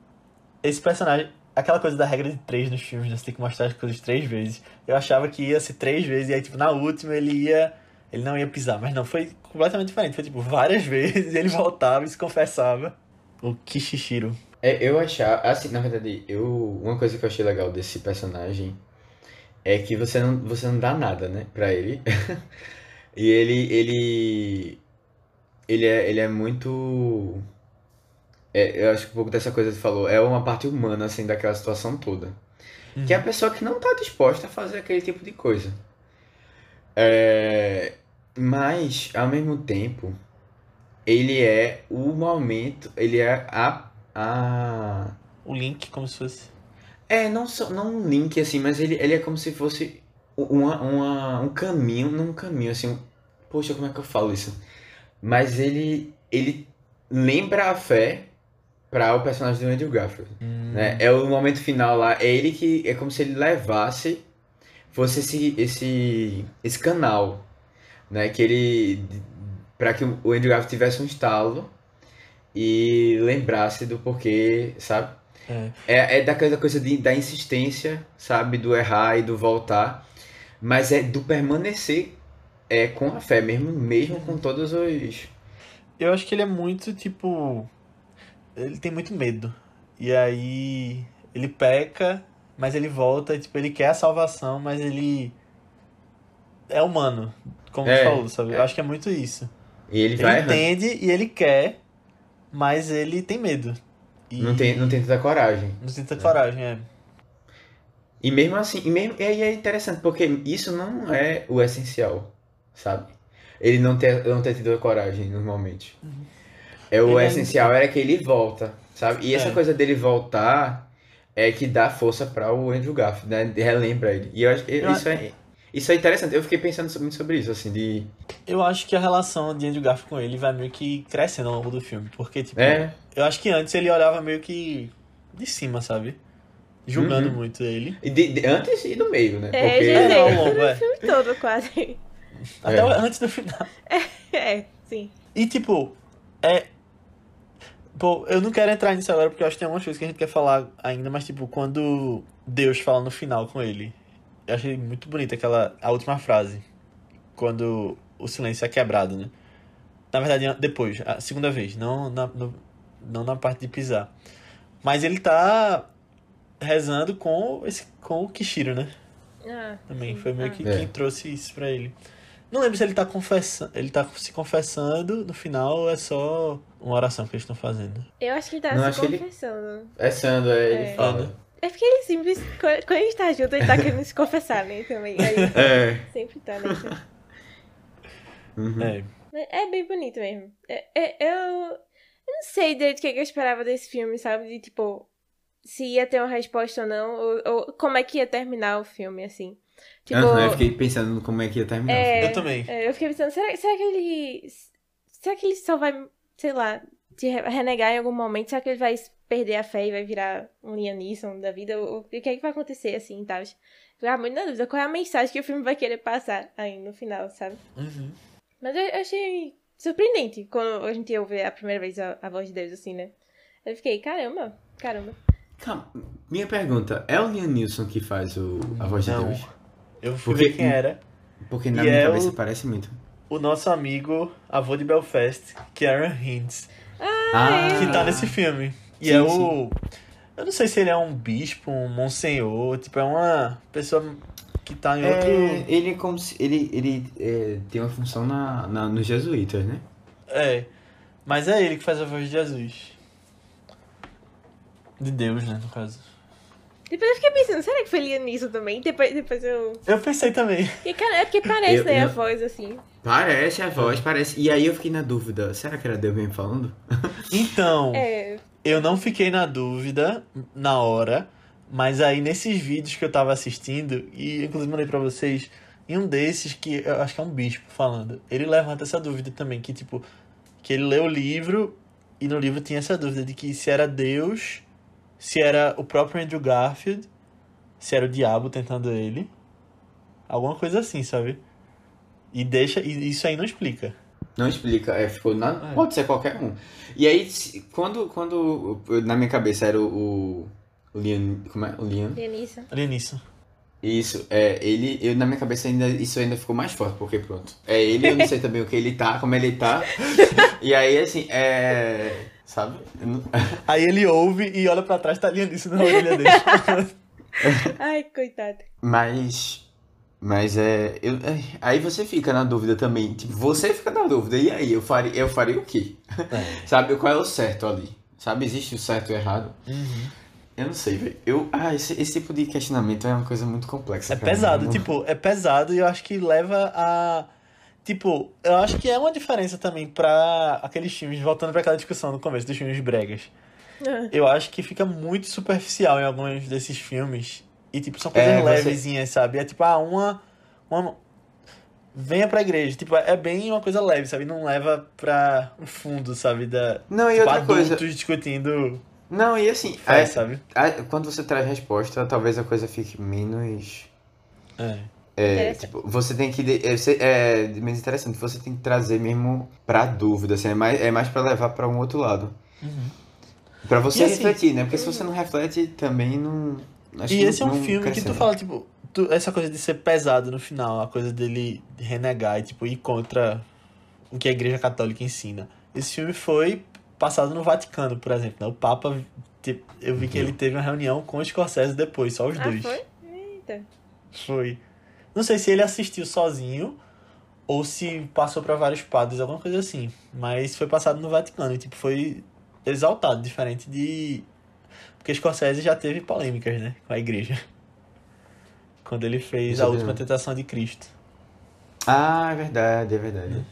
[SPEAKER 1] esse personagem, aquela coisa da regra de três nos filmes, né? você tem que mostrar as coisas três vezes. Eu achava que ia ser três vezes e aí tipo na última ele ia ele não ia pisar, mas não, foi completamente diferente. Foi tipo várias [laughs] vezes, ele voltava e se confessava. O Kishishiro.
[SPEAKER 2] É, eu achava, assim, na verdade, eu uma coisa que eu achei legal desse personagem é que você não, você não dá nada, né, pra ele. [laughs] e ele, ele, ele é, ele é muito... É, eu acho que um pouco dessa coisa que você falou, é uma parte humana, assim, daquela situação toda. Uhum. Que é a pessoa que não tá disposta a fazer aquele tipo de coisa. É, mas, ao mesmo tempo, ele é o momento, ele é a... a...
[SPEAKER 1] O link, como se fosse
[SPEAKER 2] é, não, só, não um link, assim, mas ele, ele é como se fosse uma, uma, um caminho, não um caminho, assim, um, poxa, como é que eu falo isso? Mas ele, ele lembra a fé para o personagem do Andrew Garfield, hum. né? É o momento final lá, é ele que, é como se ele levasse, fosse esse, esse, esse canal, né? Que ele, para que o Andrew Garfield tivesse um estalo e lembrasse do porquê, sabe? É, é, é daquela coisa de, da insistência, sabe? Do errar e do voltar. Mas é do permanecer é, com a fé, mesmo, mesmo com todos os.
[SPEAKER 1] Eu acho que ele é muito, tipo. Ele tem muito medo. E aí. Ele peca, mas ele volta, tipo, ele quer a salvação, mas ele. É humano, como é, tu falou, sabe? É. Eu acho que é muito isso.
[SPEAKER 2] E ele, ele vai.
[SPEAKER 1] entende e ele quer, mas ele tem medo.
[SPEAKER 2] E... Não, tem, não tem tanta coragem.
[SPEAKER 1] Não tem tanta é. coragem, é.
[SPEAKER 2] E mesmo assim, e mesmo, e aí é interessante, porque isso não é o essencial, sabe? Ele não ter, não ter tido a coragem normalmente. Uhum. É, o ele é essencial era que ele volta, sabe? E essa é. coisa dele voltar é que dá força para o Andrew Garfield, né? Relembra ele. E eu acho que isso é isso é interessante. Eu fiquei pensando muito sobre isso, assim, de.
[SPEAKER 1] Eu acho que a relação de Andrew Garfield com ele vai meio que crescendo ao longo do filme. Porque, tipo, é. eu acho que antes ele olhava meio que de cima, sabe? Julgando uhum. muito ele.
[SPEAKER 2] De, de, antes e no meio, né?
[SPEAKER 3] É, Porque... é, ao longo, é. filme todo, quase.
[SPEAKER 1] Até é. antes do final.
[SPEAKER 3] É, é, sim.
[SPEAKER 1] E, tipo, é. Pô, eu não quero entrar nisso agora porque eu acho que tem algumas coisas que a gente quer falar ainda, mas, tipo, quando Deus fala no final com ele eu achei muito bonita aquela a última frase. Quando o silêncio é quebrado, né? Na verdade, depois, a segunda vez, não na, no, não na parte de pisar. Mas ele tá rezando com, esse, com o Kishiro, né?
[SPEAKER 3] Ah,
[SPEAKER 1] Também foi meio que é. quem trouxe isso pra ele. Não lembro se ele tá confessando. Ele tá se confessando no final ou é só uma oração que eles estão fazendo.
[SPEAKER 3] Eu acho que ele tá Não, se confessando. Ele...
[SPEAKER 2] É Sando, é, ele é. fala.
[SPEAKER 3] É porque ele sempre, quando a gente tá junto, ele tá querendo se confessar, né? Também. Aí, [laughs] é. Sempre tá. Né?
[SPEAKER 2] Uhum. É.
[SPEAKER 3] é bem bonito mesmo. É, é, eu, eu não sei direito o que eu esperava desse filme, sabe? De tipo, se ia ter uma resposta ou não, ou, ou como é que ia terminar o filme, assim.
[SPEAKER 2] Tipo, uhum, eu fiquei pensando no como é que ia terminar.
[SPEAKER 1] É, eu também.
[SPEAKER 3] É, eu fiquei pensando, será, será que ele. Será que ele só vai sei lá, te renegar em algum momento? Será que ele vai perder a fé e vai virar um Liam Neeson da vida? O que é que vai acontecer assim e tal? Ficar muito na dúvida. Qual é a mensagem que o filme vai querer passar aí no final, sabe?
[SPEAKER 1] Uhum.
[SPEAKER 3] Mas eu achei surpreendente quando a gente ouve a primeira vez a, a voz de Deus, assim, né? Eu fiquei, caramba, caramba.
[SPEAKER 2] Calma, minha pergunta, é o Liam Neeson que faz o, a voz de
[SPEAKER 1] Não.
[SPEAKER 2] Deus?
[SPEAKER 1] Eu fui
[SPEAKER 2] Porque-
[SPEAKER 1] ver quem era.
[SPEAKER 2] Porque na
[SPEAKER 1] E
[SPEAKER 2] minha
[SPEAKER 1] é
[SPEAKER 2] cabeça
[SPEAKER 1] o-
[SPEAKER 2] parece muito.
[SPEAKER 1] O nosso amigo, avô de Belfast, Kieran Hintz,
[SPEAKER 2] Ah,
[SPEAKER 1] que tá nesse filme. E
[SPEAKER 2] Sim,
[SPEAKER 1] é o. Eu não sei se ele é um bispo, um monsenhor, tipo, é uma pessoa que tá em outro.
[SPEAKER 2] É, ele é como se. Ele, ele é, tem uma função na, na, nos jesuítas, né?
[SPEAKER 1] É. Mas é ele que faz a voz de Jesus. De Deus, né, no caso.
[SPEAKER 3] Depois eu fiquei pensando, será que foi Liam Neeson também? Depois, depois eu...
[SPEAKER 1] Eu pensei também.
[SPEAKER 3] E, cara, é porque parece,
[SPEAKER 2] Eu-
[SPEAKER 3] né, a
[SPEAKER 2] eu-
[SPEAKER 3] voz, assim.
[SPEAKER 2] Parece a voz, parece. E aí eu fiquei na dúvida, será que era Deus mesmo falando? [laughs]
[SPEAKER 1] Então,
[SPEAKER 3] É,
[SPEAKER 1] eu não fiquei na dúvida na hora, mas aí nesses vídeos que eu tava assistindo, e inclusive mandei pra vocês, em um desses que eu acho que é um bispo falando, ele levanta essa dúvida também, que tipo, que ele leu o livro e no livro tinha essa dúvida de que se era Deus, se era o próprio Andrew Garfield, se era o diabo tentando ele, alguma coisa assim, sabe? E deixa, e isso aí não explica.
[SPEAKER 2] Não explica, é, ficou na,
[SPEAKER 1] É.
[SPEAKER 2] pode ser qualquer um. E aí, quando, quando na minha cabeça era o, o, Liam, como é? O.
[SPEAKER 1] Ali nisso.
[SPEAKER 2] Isso, é, ele, eu, na minha cabeça ainda, isso ainda ficou mais forte, porque pronto. É ele, eu não sei também o que ele tá, como ele tá. [laughs] E aí, assim, é. Sabe?
[SPEAKER 1] Aí ele ouve e olha pra trás, tá ali nisso na orelha dele. [laughs]
[SPEAKER 3] Ai, coitado.
[SPEAKER 2] Mas. Mas é. Eu, ai, aí você fica na dúvida também. Tipo, você fica na dúvida. E aí, eu faria, eu faria o quê? [laughs] Sabe? Qual é o certo ali? Sabe? Existe o certo e o errado?
[SPEAKER 1] Uhum.
[SPEAKER 2] Eu não sei, velho. Eu, ah, esse, esse tipo de questionamento é uma coisa muito complexa.
[SPEAKER 1] É
[SPEAKER 2] mim.
[SPEAKER 1] pesado,
[SPEAKER 2] Não-
[SPEAKER 1] tipo, é pesado e eu acho que leva a. Tipo, eu acho que é uma diferença também pra aqueles filmes, voltando pra aquela discussão no começo dos filmes bregas.
[SPEAKER 3] Ah,
[SPEAKER 1] Eu acho que fica muito superficial em alguns desses filmes. E, tipo, são coisas
[SPEAKER 2] É, você-
[SPEAKER 1] levezinhas, sabe? É tipo, ah, uma. uma venha pra igreja. Tipo, é bem uma coisa leve, sabe? Não leva pra o fundo, sabe? Da,
[SPEAKER 2] Não, e
[SPEAKER 1] tipo,
[SPEAKER 2] outra
[SPEAKER 1] adultos
[SPEAKER 2] coisa.
[SPEAKER 1] discutindo
[SPEAKER 2] Não, e assim,
[SPEAKER 1] fé,
[SPEAKER 2] é,
[SPEAKER 1] sabe?
[SPEAKER 2] a- quando você traz resposta, talvez a coisa fique menos.
[SPEAKER 1] É.
[SPEAKER 2] É, tipo, você tem que. É, é menos interessante, você tem que trazer mesmo pra dúvida, assim, é mais, é mais pra levar pra um outro lado.
[SPEAKER 1] Uhum.
[SPEAKER 2] Pra você
[SPEAKER 1] E assim-
[SPEAKER 2] refletir, né? Porque se você não reflete, também não. acho
[SPEAKER 1] E
[SPEAKER 2] que
[SPEAKER 1] esse é
[SPEAKER 2] não-
[SPEAKER 1] um
[SPEAKER 2] não
[SPEAKER 1] filme que tu fala, tipo, tu- essa coisa de ser pesado no final, a coisa dele renegar e, tipo, ir contra o que a igreja católica ensina. Esse filme foi passado no Vaticano, por exemplo, né? O Papa, te- eu vi que ele teve uma reunião com o Scorsese depois, só os
[SPEAKER 3] ah,
[SPEAKER 1] dois.
[SPEAKER 3] foi? Eita.
[SPEAKER 1] Foi. Não sei se ele assistiu sozinho ou se passou pra vários padres, alguma coisa assim. Mas foi passado no Vaticano e, tipo, foi exaltado, diferente de... Porque Scorsese já teve polêmicas, né? Com a igreja. [laughs] Quando ele fez
[SPEAKER 2] Isso
[SPEAKER 1] A
[SPEAKER 2] é
[SPEAKER 1] Última. Tentação de Cristo.
[SPEAKER 2] Ah, é verdade, é verdade.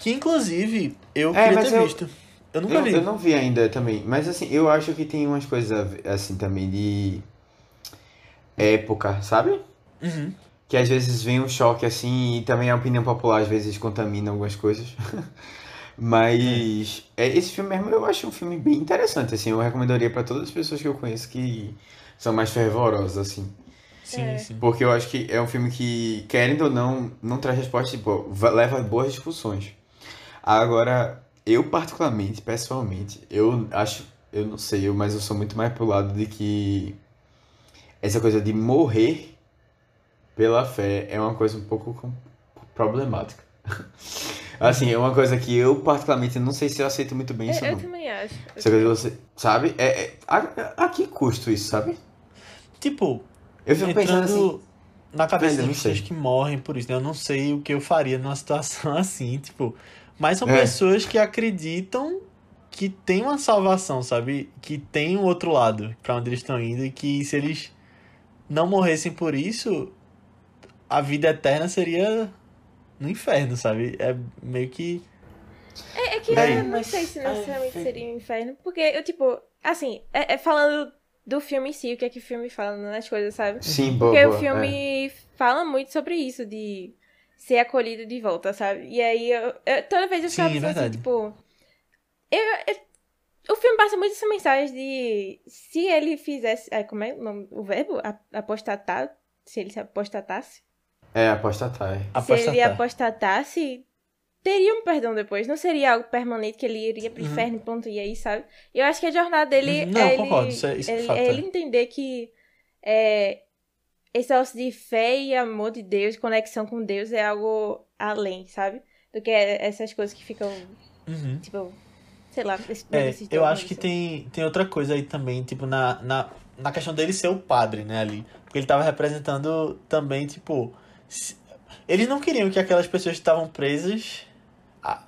[SPEAKER 1] Que, inclusive, eu
[SPEAKER 2] É,
[SPEAKER 1] queria ter
[SPEAKER 2] eu-
[SPEAKER 1] visto. Eu nunca
[SPEAKER 2] Eu,
[SPEAKER 1] vi.
[SPEAKER 2] eu não vi ainda também, mas assim, eu acho que tem umas coisas assim também de época, sabe?
[SPEAKER 1] Uhum.
[SPEAKER 2] Que às vezes vem um choque assim e também a opinião popular às vezes contamina algumas coisas. [laughs] Mas é, esse filme mesmo eu acho um filme bem interessante, assim, eu recomendaria pra todas as pessoas que eu conheço que são mais fervorosas, assim.
[SPEAKER 1] Sim,
[SPEAKER 3] É.
[SPEAKER 1] sim.
[SPEAKER 2] Porque eu acho que é um filme que, querendo ou não, não traz resposta, tipo, va- leva boas discussões. Agora, eu particularmente, pessoalmente, eu acho, eu não sei, eu, mas eu sou muito mais pro lado de que essa coisa de morrer pela fé é uma coisa um pouco problemática. [laughs] Assim, é uma coisa que eu particularmente não sei se eu aceito muito bem isso
[SPEAKER 3] Eu, também acho.
[SPEAKER 2] Essa coisa de você, sabe? É, é- a, a que custo isso, sabe?
[SPEAKER 1] Tipo,
[SPEAKER 2] Eu fico pensando assim,
[SPEAKER 1] na cabeça das
[SPEAKER 2] sei.
[SPEAKER 1] pessoas que morrem por isso, né? Eu não sei o que eu faria numa [laughs] situação assim, tipo. Mas são
[SPEAKER 2] É.
[SPEAKER 1] pessoas que acreditam que tem uma salvação, sabe? Que tem um outro lado pra onde eles estão indo e que se eles não morressem por isso, a vida eterna seria no inferno, sabe? É meio que.
[SPEAKER 3] É, é que
[SPEAKER 1] aí.
[SPEAKER 3] eu não sei se necessariamente
[SPEAKER 2] É,
[SPEAKER 3] seria um inferno. Porque eu, tipo, assim, é, é falando do filme em si, o que é que o filme fala nas coisas, sabe?
[SPEAKER 2] sim, boa,
[SPEAKER 3] Porque
[SPEAKER 2] boa,
[SPEAKER 3] o filme fala muito sobre isso, de ser acolhido de volta, sabe? E aí, eu, eu- toda vez eu ficava
[SPEAKER 1] Sim, é
[SPEAKER 3] pensando assim,
[SPEAKER 1] verdade.
[SPEAKER 3] tipo... Eu, eu- o filme passa muito essa mensagem de... Se ele fizesse... ah, como é o nome? O verbo? Apostatar? Se ele se apostatasse?
[SPEAKER 2] É, apostatar.
[SPEAKER 3] Se ele
[SPEAKER 1] Apostatar.
[SPEAKER 3] apostatasse, teria um perdão depois. Não seria algo permanente que ele iria pro
[SPEAKER 1] Uhum.
[SPEAKER 3] inferno e ponto. E aí, sabe? Eu acho que a jornada dele
[SPEAKER 1] Uhum. Não,
[SPEAKER 3] é,
[SPEAKER 1] concordo,
[SPEAKER 3] ele,
[SPEAKER 1] isso é- isso é
[SPEAKER 3] ele, é
[SPEAKER 1] é.
[SPEAKER 3] ele entender que é, esse negócio de fé e amor de Deus, conexão com Deus é algo além, sabe? Do que essas coisas que ficam,
[SPEAKER 1] Uhum.
[SPEAKER 3] tipo, sei lá, esse,
[SPEAKER 1] É, eu acho que
[SPEAKER 3] assim.
[SPEAKER 1] tem, tem outra coisa aí também, tipo, na, na, na questão dele ser o padre, né, ali. Porque ele tava representando também, tipo. Eles não queriam que aquelas pessoas que estavam presas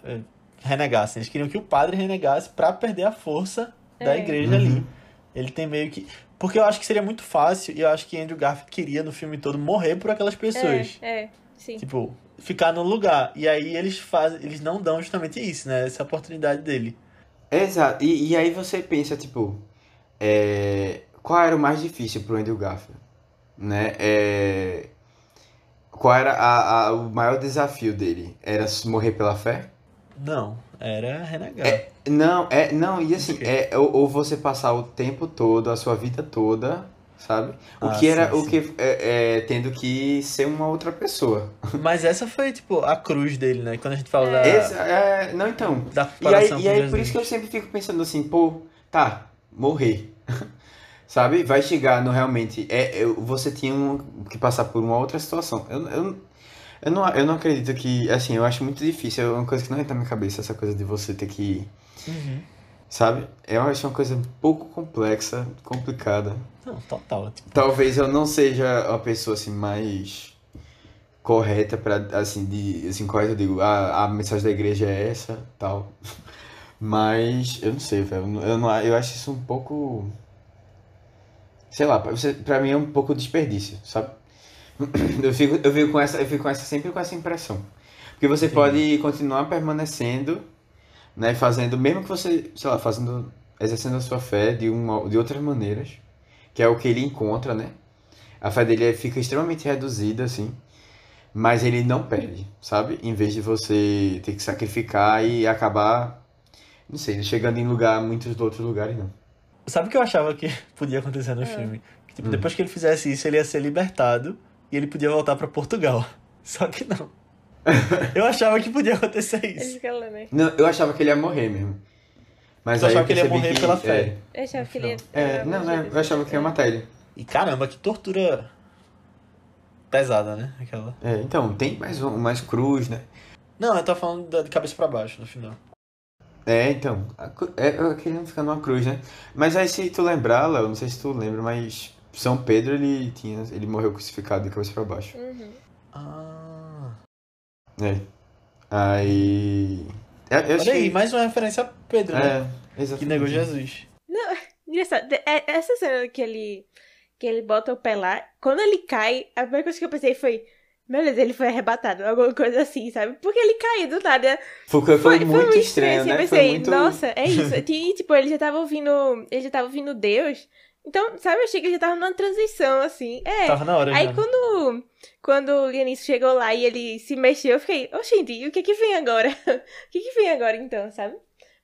[SPEAKER 1] eh, renegassem. Eles queriam que o padre renegasse pra perder a força da
[SPEAKER 3] É.
[SPEAKER 1] igreja
[SPEAKER 2] Uhum.
[SPEAKER 1] ali. Ele tem meio que. Porque eu acho que seria muito fácil, e eu acho que Andrew Garfield queria no filme todo morrer por aquelas pessoas.
[SPEAKER 3] É, é, sim.
[SPEAKER 1] Tipo, ficar no lugar. E aí eles fazem. Eles não dão justamente isso, né? Essa oportunidade dele.
[SPEAKER 2] Exato. E, e aí você pensa, tipo, é, qual era o mais difícil pro Andrew Garfield? Né? É, qual era a, a- o maior desafio dele? Era morrer pela fé?
[SPEAKER 1] Não, era renegar.
[SPEAKER 2] Não, é, não, e assim, é, ou, ou você passar o tempo todo, a sua vida toda, sabe? O
[SPEAKER 1] Ah,
[SPEAKER 2] que era,
[SPEAKER 1] sim,
[SPEAKER 2] o
[SPEAKER 1] sim.
[SPEAKER 2] que, é, é, tendo que ser uma outra pessoa. [laughs]
[SPEAKER 1] Mas essa foi, tipo, a cruz dele, né? Quando a gente fala da,
[SPEAKER 2] Esse- é, não, então,
[SPEAKER 1] da
[SPEAKER 2] E aí, e aí por isso que eu sempre fico pensando assim, pô, tá, morrer. [laughs] Sabe? Vai chegar no realmente. É, eu- você tinha um- que passar por uma outra situação. Eu, eu, eu, não, eu não acredito que. Assim, eu acho muito difícil. É uma coisa que não entra na minha cabeça, essa coisa de você ter que.
[SPEAKER 1] Uhum.
[SPEAKER 2] Sabe? Eu acho uma coisa um pouco complexa, complicada.
[SPEAKER 1] Não, total. Tipo,
[SPEAKER 2] Talvez eu não seja a pessoa assim mais correta para assim de assim correta eu digo a, a mensagem da igreja é essa tal [laughs] mas eu não sei velho eu, não- eu não eu acho isso um pouco sei lá pra você para mim é um pouco desperdício sabe [clears throat] eu fico eu fico com essa eu fico com essa sempre com essa impressão porque você
[SPEAKER 1] Entendi.
[SPEAKER 2] pode continuar permanecendo né fazendo mesmo que você sei lá fazendo exercendo a sua fé de uma de outras maneiras que é o que ele encontra, né? A fé dele fica extremamente reduzida, assim, mas ele não perde, sabe? Em vez de você ter que sacrificar e acabar, não sei, chegando em lugar, muitos outros lugares, não.
[SPEAKER 1] Sabe o que eu achava que [laughs] podia acontecer no
[SPEAKER 3] Ah.
[SPEAKER 1] filme? Que, tipo,
[SPEAKER 2] Hum.
[SPEAKER 1] depois que ele fizesse isso, ele ia ser libertado e ele podia voltar pra Portugal. [laughs] Só que não. [laughs] Eu achava que podia acontecer
[SPEAKER 3] Ele
[SPEAKER 1] isso.
[SPEAKER 3] né?
[SPEAKER 2] Não, eu achava que ele ia morrer mesmo. Mas
[SPEAKER 1] Eu
[SPEAKER 2] aí
[SPEAKER 1] achava
[SPEAKER 2] eu
[SPEAKER 1] que ele ia morrer
[SPEAKER 2] que,
[SPEAKER 1] pela fé.
[SPEAKER 3] Eu achava que ele ia...
[SPEAKER 2] É, é, não, não, eu achava que ia matar ele.
[SPEAKER 1] E caramba, que tortura pesada, né? Aquela.
[SPEAKER 2] É, então, tem mais um, mais cruz, né?
[SPEAKER 1] Não, eu tô falando de cabeça pra baixo no final.
[SPEAKER 2] É, então, é, é que ele não fica numa cruz, né? Mas aí se tu lembrar, Léo, não sei se tu lembra, mas São Pedro, ele tinha, ele morreu crucificado de cabeça pra baixo.
[SPEAKER 3] Uhum.
[SPEAKER 1] Ah.
[SPEAKER 2] É. Aí. Eu, eu
[SPEAKER 1] Olha aí,
[SPEAKER 2] que.
[SPEAKER 1] mais uma referência a Pedro, né?
[SPEAKER 2] É, exatamente.
[SPEAKER 1] Que negou Jesus.
[SPEAKER 3] Engraçado, de- é- essa cena que ele, que ele bota o pé lá, quando ele cai, a primeira coisa que eu pensei foi, meu Deus, ele foi arrebatado, alguma coisa assim, sabe? Porque ele caiu do nada.
[SPEAKER 2] Foi, foi,
[SPEAKER 3] Foi, foi
[SPEAKER 2] muito estranho,
[SPEAKER 3] assim,
[SPEAKER 2] né?
[SPEAKER 3] Eu
[SPEAKER 2] Foi
[SPEAKER 3] pensei,
[SPEAKER 2] muito.
[SPEAKER 3] nossa, é isso. [laughs] E, tipo, ele já tava ouvindo, ele já tava ouvindo Deus. Então, sabe, eu achei que ele já tava numa transição, assim. É.
[SPEAKER 1] Tava na hora
[SPEAKER 3] Aí
[SPEAKER 1] já.
[SPEAKER 3] quando, quando o Lianis chegou lá e ele se mexeu, eu fiquei, oxente, e o que que vem agora? [laughs] o que que vem agora então, sabe?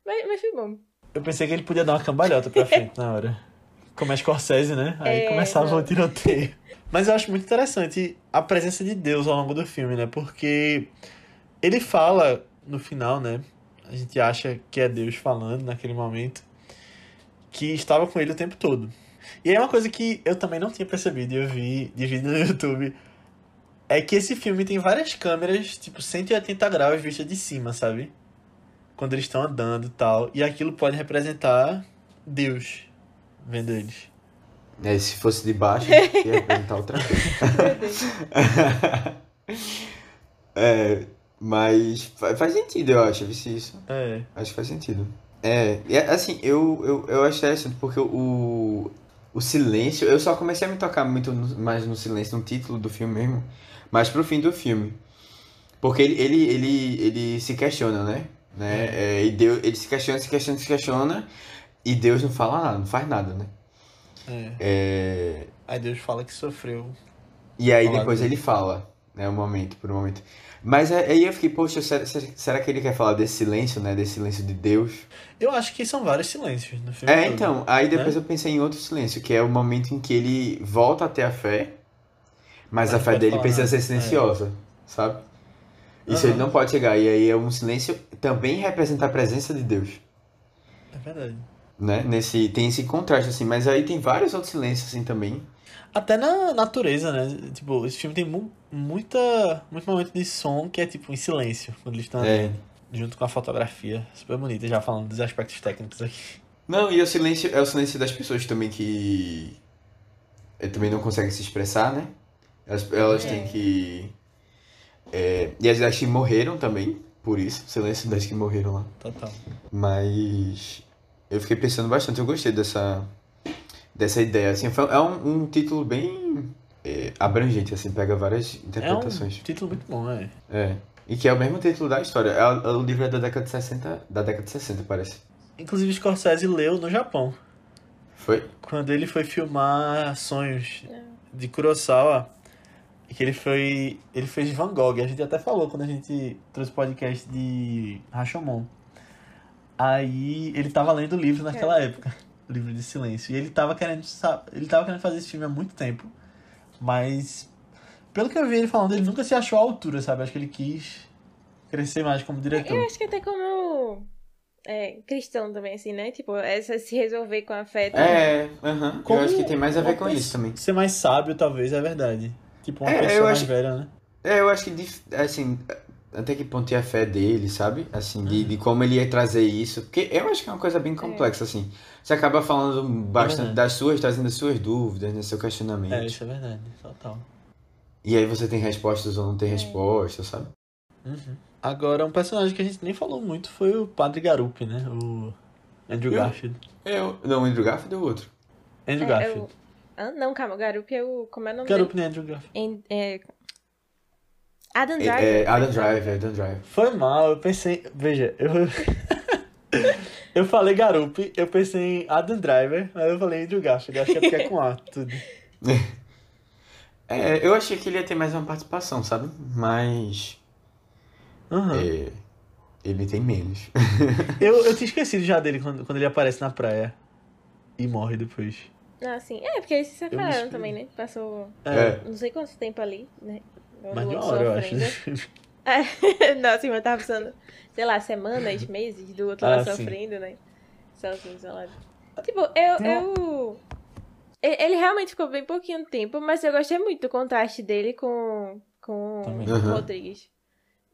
[SPEAKER 3] Mas, mas foi bom.
[SPEAKER 1] Eu pensei que ele podia dar uma cambalhota pra [laughs] frente na hora. Como a Scorsese, né? Aí
[SPEAKER 3] É,
[SPEAKER 1] começava
[SPEAKER 3] não.
[SPEAKER 1] o tiroteio. Mas eu acho muito interessante a presença de Deus ao longo do filme, né? Porque ele fala no final, né? A gente acha que é Deus falando naquele momento, que estava com ele o tempo todo. E aí uma coisa que eu também não tinha percebido e eu vi de vídeo no YouTube é que esse filme tem várias câmeras, tipo 180 graus vistas de cima, sabe? Quando eles estão andando e tal. E aquilo pode representar Deus vendo eles.
[SPEAKER 2] É, se fosse de baixo, ia [laughs] representar outra coisa. É, mas fa- faz sentido, eu acho, vice isso.
[SPEAKER 1] É.
[SPEAKER 2] Acho que faz sentido. É, e, assim, eu, eu, eu acho interessante porque o, o silêncio, eu só comecei a me tocar muito no- mais no silêncio, no título do filme mesmo, mas pro fim do filme. Porque ele, ele, ele, ele se questiona, né? né? É, e Deus, ele se questiona, se questiona, se questiona, e Deus não fala nada, não faz nada, né?
[SPEAKER 1] É.
[SPEAKER 2] É,
[SPEAKER 1] Aí Deus fala que sofreu.
[SPEAKER 2] e aí depois
[SPEAKER 1] dele.
[SPEAKER 2] ele fala, né? Um momento, por um momento. Mas é, aí eu fiquei, poxa, será, será que ele quer falar desse silêncio, né? Desse silêncio de Deus?
[SPEAKER 1] Eu acho que são vários silêncios no filme.
[SPEAKER 2] É,
[SPEAKER 1] todo,
[SPEAKER 2] então, aí depois
[SPEAKER 1] né?
[SPEAKER 2] eu pensei em outro silêncio, que é o momento em que ele volta a ter a fé, mas
[SPEAKER 1] Mas
[SPEAKER 2] a fé dele
[SPEAKER 1] falar
[SPEAKER 2] precisa
[SPEAKER 1] nada.
[SPEAKER 2] ser silenciosa, sabe? Isso
[SPEAKER 1] Aham.
[SPEAKER 2] ele não pode chegar. E aí é um silêncio também representa a presença de Deus.
[SPEAKER 1] É verdade.
[SPEAKER 2] Né? Nesse, tem esse contraste, assim, mas aí tem vários outros silêncios, assim, também.
[SPEAKER 1] Até na natureza, né? Tipo, esse filme tem mu muita, muito momento de som que é tipo em silêncio, quando eles estão
[SPEAKER 2] É.
[SPEAKER 1] junto com a fotografia. Super bonita, já falando dos aspectos técnicos aqui.
[SPEAKER 2] Não, e o silêncio é o silêncio das pessoas também que eh, também não conseguem se expressar, né? Elas, elas têm
[SPEAKER 3] É.
[SPEAKER 2] que. é, e as das que morreram também, por isso, silêncio das que morreram lá.
[SPEAKER 1] Total.
[SPEAKER 2] Mas eu fiquei pensando bastante, eu gostei dessa, dessa ideia. Assim, foi- é um, um título bem é, abrangente, assim, pega várias
[SPEAKER 1] É um
[SPEAKER 2] interpretações.
[SPEAKER 1] título muito bom, é.
[SPEAKER 2] É. E que é o mesmo título da história. É, o- o livro é da década de 60, da década de 60, parece.
[SPEAKER 1] Inclusive Scorsese leu no Japão.
[SPEAKER 2] Foi?
[SPEAKER 1] Quando ele foi filmar Sonhos de Kurosawa, que ele foi. Ele fez Van Gogh. A gente até falou quando a gente trouxe o podcast de Rashomon. Aí ele tava lendo o livro naquela época, o [laughs] livro de silêncio. E ele tava querendo. Ele tava querendo fazer esse filme há muito tempo. Mas pelo que eu vi ele falando, ele nunca se achou à altura, sabe? Acho que ele quis crescer mais como diretor.
[SPEAKER 3] Eu acho que até como é, cristão também, assim, né? Tipo, essa se resolver com a fé. também.
[SPEAKER 2] É, aham.
[SPEAKER 1] Como
[SPEAKER 2] Eu acho que tem mais a ver com isso também.
[SPEAKER 1] Ser mais sábio, talvez, é verdade. Tipo, uma
[SPEAKER 2] É,
[SPEAKER 1] pessoa mais
[SPEAKER 2] acho-
[SPEAKER 1] velha, né?
[SPEAKER 2] É, eu acho que, assim, até que ponto é a fé dele, sabe? Assim, de, de como ele ia trazer isso. Porque eu acho que é uma coisa bem complexa, assim. Você acaba falando bastante
[SPEAKER 1] verdade.
[SPEAKER 2] das suas, trazendo as suas dúvidas, né? Seu questionamento.
[SPEAKER 1] É, isso é verdade, total.
[SPEAKER 2] E aí você tem respostas ou não tem respostas, sabe?
[SPEAKER 1] Uhum. Agora, um personagem que a gente nem falou muito foi o Padre Garup, né? O Andrew
[SPEAKER 2] Eu-
[SPEAKER 1] Garfield.
[SPEAKER 2] Eu. Não, o Andrew Garfield é o outro.
[SPEAKER 1] Andrew
[SPEAKER 3] É,
[SPEAKER 1] Garfield.
[SPEAKER 3] é o... Ah, não, calma, o Garup é o. Como é o nome
[SPEAKER 1] Garup
[SPEAKER 3] dele?
[SPEAKER 1] nem Andrew Garfield.
[SPEAKER 3] Em- é... Adam
[SPEAKER 2] É,
[SPEAKER 3] Driver.
[SPEAKER 2] é Adam Driver, Adam Driver.
[SPEAKER 1] Foi mal, eu pensei. Veja, eu. [laughs] eu falei Garup, eu pensei em Adam Driver, mas eu falei Andrew Garfield. Acho que é porque é com A, [laughs] tudo.
[SPEAKER 2] É, eu achei que ele ia ter mais uma participação, sabe? Mas.
[SPEAKER 1] Aham.
[SPEAKER 2] é, ele tem menos. [laughs]
[SPEAKER 1] Eu, eu tinha esquecido já dele quando, quando ele aparece na praia e morre depois.
[SPEAKER 3] Ah, sim. É, porque eles se separaram também, né? Passou
[SPEAKER 2] É.
[SPEAKER 3] não sei quanto tempo ali, né?
[SPEAKER 1] Mais de uma hora, eu acho. [laughs]
[SPEAKER 3] É, [laughs] Nossa, mas eu tava pensando, sei lá, semanas, [laughs] meses do outro lá
[SPEAKER 1] Ah, sim.
[SPEAKER 3] sofrendo, né? Sozinho, isolado. Tipo, eu, eu. Ele realmente ficou bem pouquinho tempo, mas eu gostei muito do contraste dele com, com o. Rodrigues.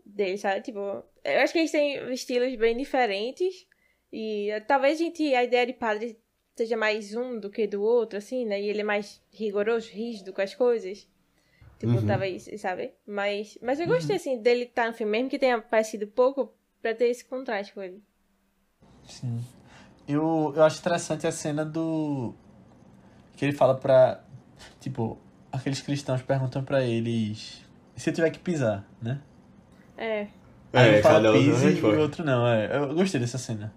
[SPEAKER 3] Dele, sabe? Tipo, eu acho que eles têm estilos bem diferentes. E eh, talvez a gente, a ideia de padre seja mais um do que do outro, assim, né? E ele é mais rigoroso, rígido com as coisas. Tipo,
[SPEAKER 2] Uhum.
[SPEAKER 3] talvez, sabe? Mas, mas eu gostei, assim, dele estar no filme, mesmo que tenha parecido pouco, pra ter esse contraste com ele.
[SPEAKER 1] Sim. Eu, eu acho interessante a cena do. Que ele fala pra. Tipo, aqueles cristãos perguntam pra eles. Se eu tiver que pisar, né?
[SPEAKER 3] É.
[SPEAKER 1] Aí
[SPEAKER 2] É,
[SPEAKER 1] fala
[SPEAKER 2] um uma
[SPEAKER 1] pise e o outro não. É. Eu gostei dessa cena.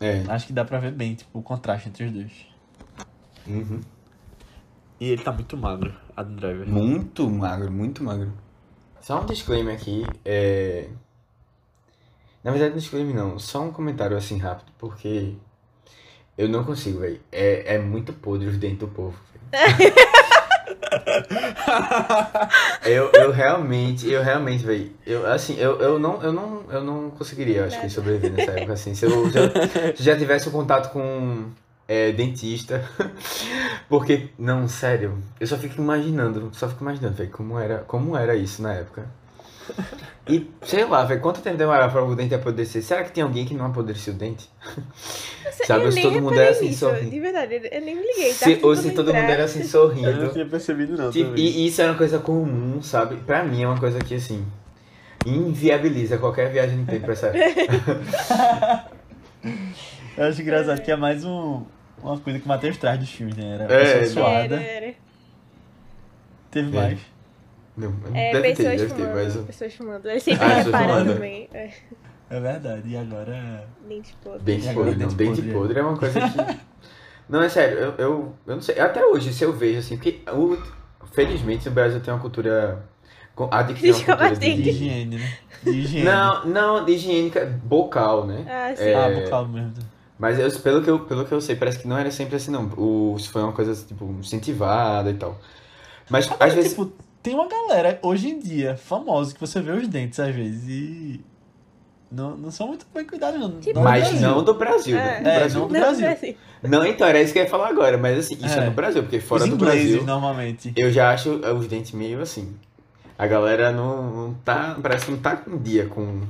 [SPEAKER 2] É.
[SPEAKER 1] Acho que dá pra ver bem, tipo, o contraste entre os dois.
[SPEAKER 2] Uhum.
[SPEAKER 1] E ele tá muito magro, Adam Driver.
[SPEAKER 2] Muito magro, muito magro. Só um disclaimer aqui, é... Na verdade, não disclaimer não, só um comentário assim rápido, porque eu não consigo, velho. É, é muito podre os dentes do povo, [laughs] eu, eu realmente, eu realmente, velho, eu, assim, eu, eu, não, eu, não, eu não conseguiria, acho que, sobreviver nessa época, assim. Se eu, se eu, se eu já tivesse um contato com é, dentista, [laughs] porque, não, sério, eu só fico imaginando, só fico imaginando, velho, como era, como era isso na época. E, sei lá, velho, quanto tempo demorava para o dente apodrecer? Será que tem alguém que não apodreceu o dente? Sabe,
[SPEAKER 3] eu
[SPEAKER 2] se todo mundo era assim
[SPEAKER 3] nisso,
[SPEAKER 2] sorrindo.
[SPEAKER 3] De verdade, eu- nem me liguei, tá?
[SPEAKER 2] Se, ou se todo mundo era assim
[SPEAKER 1] Eu não
[SPEAKER 2] sorrindo.
[SPEAKER 1] tinha percebido, não.
[SPEAKER 2] Tipo, e isso era uma coisa comum, sabe? Pra mim é uma coisa que, assim, inviabiliza qualquer viagem no tempo essa época. [laughs]
[SPEAKER 1] Eu acho engraçado que é mais um, uma coisa que o Matheus traz dos filmes, né? Era
[SPEAKER 2] É,
[SPEAKER 3] Era,
[SPEAKER 1] suada.
[SPEAKER 3] era.
[SPEAKER 1] Teve
[SPEAKER 2] É.
[SPEAKER 1] mais.
[SPEAKER 2] Não,
[SPEAKER 3] É,
[SPEAKER 2] deve ter, deve ter, mas...
[SPEAKER 3] pessoas fumando. Ele sempre
[SPEAKER 2] Ah,
[SPEAKER 3] também. É,
[SPEAKER 1] É verdade. E agora.
[SPEAKER 3] dente podre.
[SPEAKER 2] Dente
[SPEAKER 1] E agora
[SPEAKER 2] podre, não,
[SPEAKER 1] dente podre,
[SPEAKER 2] podre é uma coisa que... [laughs] Não, é sério, eu, eu, eu não sei, até hoje, se eu vejo, assim, porque o, felizmente, o Brasil tem uma cultura. com- Adquiriu uma cultura
[SPEAKER 1] De
[SPEAKER 2] de...
[SPEAKER 1] higiene, né? De higiene.
[SPEAKER 2] Não, não, de higiênica bocal, né?
[SPEAKER 3] Ah, sim.
[SPEAKER 2] É,
[SPEAKER 1] Ah, bocal mesmo.
[SPEAKER 2] Mas eu- pelo, que eu, pelo que eu sei, parece que não era sempre assim, não. O, foi uma coisa, tipo, incentivada e tal. Mas
[SPEAKER 1] Agora,
[SPEAKER 2] às vezes.
[SPEAKER 1] tipo, tem uma galera hoje em dia famosa que você vê os dentes às vezes e não, não são muito bem cuidados, não.
[SPEAKER 3] Tipo,
[SPEAKER 1] Não no
[SPEAKER 2] Mas não do Brasil, né?
[SPEAKER 3] É.
[SPEAKER 2] Do
[SPEAKER 1] É,
[SPEAKER 2] Brasil.
[SPEAKER 1] não do
[SPEAKER 3] Não,
[SPEAKER 1] Brasil.
[SPEAKER 3] Brasil.
[SPEAKER 2] Não, então, era isso que eu ia falar agora. Mas assim, isso é,
[SPEAKER 1] É.
[SPEAKER 2] no Brasil, porque fora
[SPEAKER 1] Os
[SPEAKER 2] do
[SPEAKER 1] ingleses,
[SPEAKER 2] Brasil,
[SPEAKER 1] normalmente.
[SPEAKER 2] eu já acho eh, os dentes meio assim. A galera não, não tá. Parece que não tá com dia com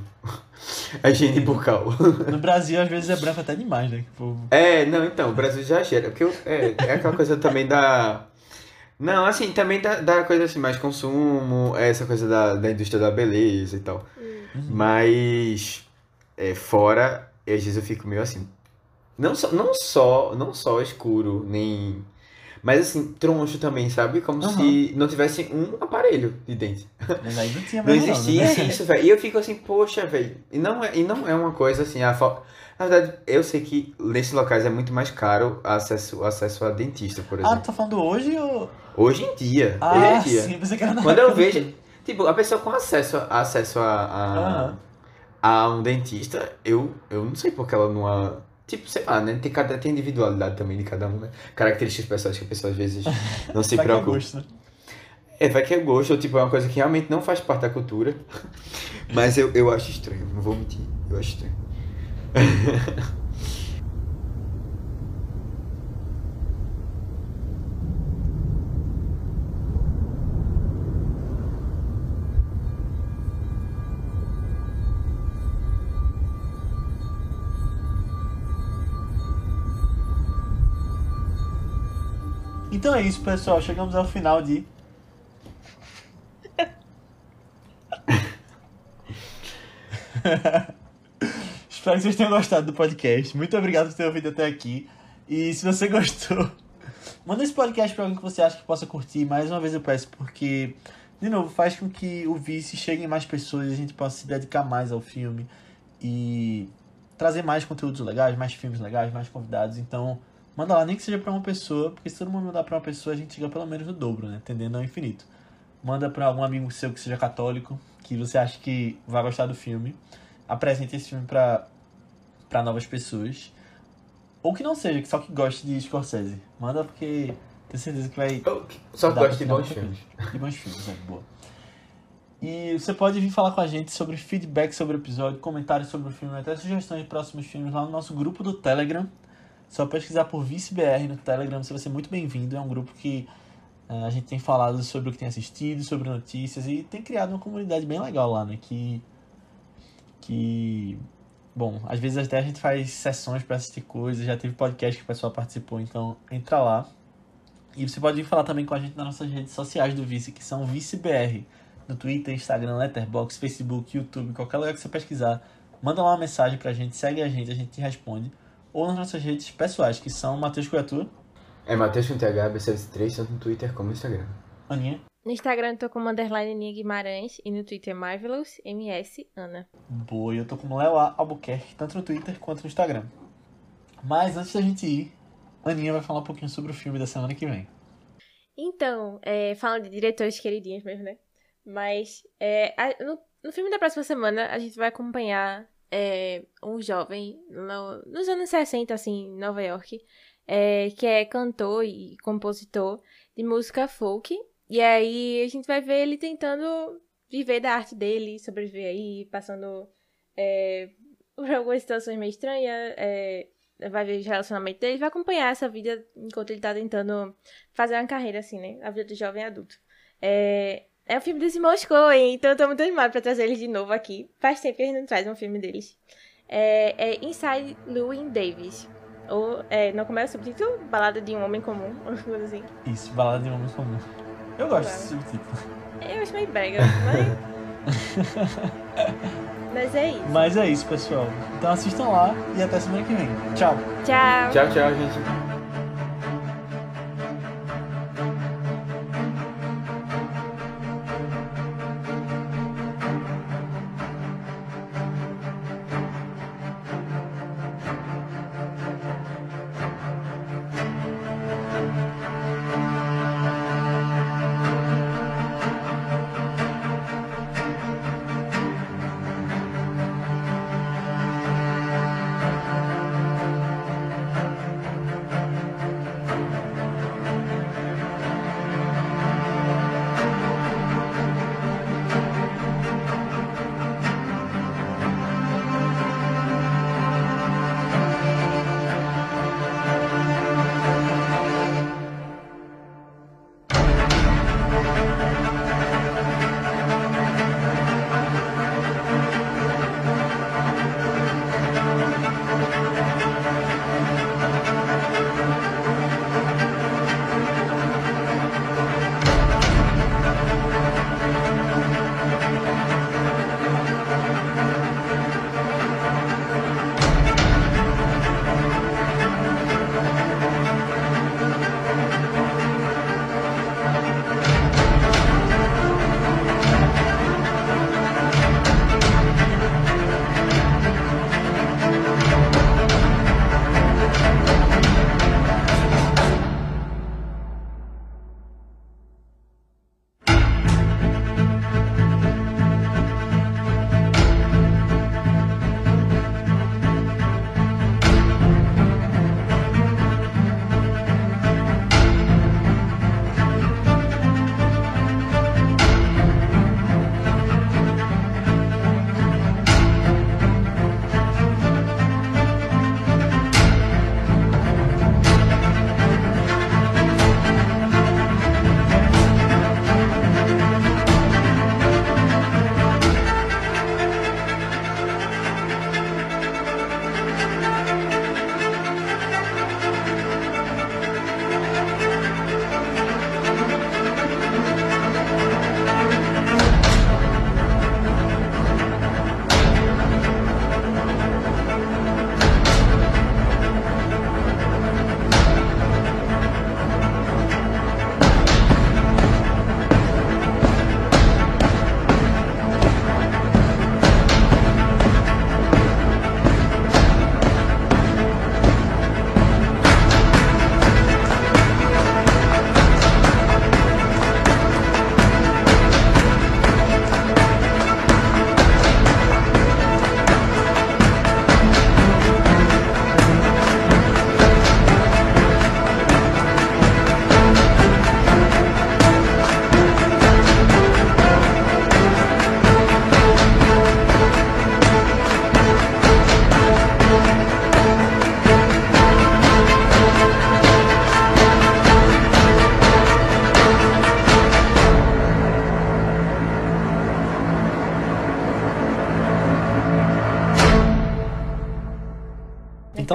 [SPEAKER 2] a higiene bucal.
[SPEAKER 1] No Brasil, às vezes, é branco até demais, né? Tipo,
[SPEAKER 2] É, não, então, o Brasil já gera. Porque eu- é, é aquela coisa também da. Não, assim, também da, da coisa assim, mais consumo, é essa coisa da, da indústria da beleza e tal. Mas é, fora, às vezes eu fico meio assim. Não só, não só, não só escuro, nem. Mas assim, troncho também, sabe? Como
[SPEAKER 1] Aham.
[SPEAKER 2] se não tivesse um aparelho de dente. [laughs]
[SPEAKER 1] mas aí não tinha
[SPEAKER 2] Não
[SPEAKER 1] mesmo,
[SPEAKER 2] existia
[SPEAKER 1] né?
[SPEAKER 2] isso, velho. E eu fico assim, poxa, velho. E não é, e não é uma coisa assim, a Na verdade, eu sei que nesses locais é muito mais caro acesso, o acesso a dentista, por
[SPEAKER 1] Ah,
[SPEAKER 2] exemplo.
[SPEAKER 1] tu tá falando hoje ou.
[SPEAKER 2] Hoje em dia.
[SPEAKER 1] Ah,
[SPEAKER 2] hoje em dia.
[SPEAKER 1] sim, pensei que era na
[SPEAKER 2] Quando eu vejo. Tipo, a pessoa com acesso, a- acesso a, a,
[SPEAKER 1] Aham.
[SPEAKER 2] a um dentista, eu, eu não sei porque ela não. A, tipo, sei lá, né? Tem, cada, tem individualidade também de cada um, né? Características pessoais que a pessoa às vezes [laughs] não se
[SPEAKER 1] Vai que é
[SPEAKER 2] preocupa.
[SPEAKER 1] gosto, né?
[SPEAKER 2] É, vai que é gosto, ou tipo, é uma coisa que realmente não faz parte da cultura. [laughs] Mas eu, eu acho estranho, não vou mentir. Eu acho estranho. [laughs]
[SPEAKER 1] Então é isso, pessoal. Chegamos ao final de. [laughs] Espero que vocês tenham gostado do podcast. Muito obrigado por ter ouvido até aqui. E se você [laughs] gostou, manda esse podcast pra alguém que você acha que possa curtir. Mais uma vez eu peço, porque, de novo, faz com que o Vice chegue em mais pessoas e a gente possa se dedicar mais ao filme e trazer mais conteúdos legais, mais filmes legais, mais convidados. Então, manda lá, nem que seja pra uma pessoa, porque se todo mundo mandar pra uma pessoa, a gente chega pelo menos no dobro, né? Tendendo ao infinito. Manda pra algum amigo seu que seja católico, que você acha que vai gostar do filme. Apresente esse filme pra, pra novas pessoas. Ou que não seja, que só que goste de Scorsese. Manda porque tenho certeza que vai
[SPEAKER 2] Eu só gosto de bons filmes. [laughs]
[SPEAKER 1] e bons filmes, é boa. E você pode vir falar com a gente sobre feedback sobre o episódio, comentários sobre o filme, até sugestões de próximos filmes lá no nosso grupo do Telegram. Só pesquisar por ViceBR no Telegram, você vai ser muito bem-vindo. É um grupo que eh, a gente tem falado sobre o que tem assistido, sobre notícias e tem criado uma comunidade bem legal lá, né? Que. Que. Bom, às vezes até a gente faz sessões para assistir coisas, já teve podcast que o pessoal participou, então entra lá. E você pode falar também com a gente nas nossas redes sociais do Vice, que são ViceBR. No Twitter, Instagram, Letterboxd, Facebook, YouTube, qualquer lugar que você pesquisar. Manda lá uma mensagem pra gente, segue a gente, a gente te responde. Ou nas nossas redes pessoais, que são Matheus Coiatua,
[SPEAKER 2] É Matheus com TH, BC3, tanto no Twitter como no Instagram.
[SPEAKER 1] Aninha.
[SPEAKER 3] No Instagram eu tô como underline Aninha Guimarães e no Twitter Marvelous MS Ana.
[SPEAKER 1] Boa, eu tô como Léo A. Albuquerque, tanto no Twitter quanto no Instagram. Mas antes da gente ir, Aninha vai falar um pouquinho sobre o filme da semana que vem.
[SPEAKER 3] Então, é, falando de diretores queridinhos mesmo, né? Mas é, a- no, no filme da próxima semana a gente vai acompanhar é, um jovem no- nos anos 60, assim, em Nova York, é, que é cantor e compositor de música folk. E aí a gente vai ver ele tentando viver da arte dele, sobreviver aí, passando é, por algumas situações meio estranhas. é, vai ver o relacionamento dele, vai acompanhar essa vida enquanto ele tá tentando fazer uma carreira, assim, né? A vida do jovem adulto. É, é o filme dos irmãos Coen, então eu tô muito animada pra trazer eles de novo aqui. Faz tempo que a gente não traz um filme deles. É, é Inside Llewyn Davis. Ou, é, não como é o subtítulo? Balada de um Homem Comum, [laughs] uma coisa assim.
[SPEAKER 1] Isso, balada de um homem comum. Eu gosto desse subtítulo.
[SPEAKER 3] Eu acho meio brega, mas... [laughs] mas é isso.
[SPEAKER 1] Mas é isso, pessoal. Então assistam lá e até semana que vem. Tchau!
[SPEAKER 3] Tchau!
[SPEAKER 2] Tchau, tchau, gente.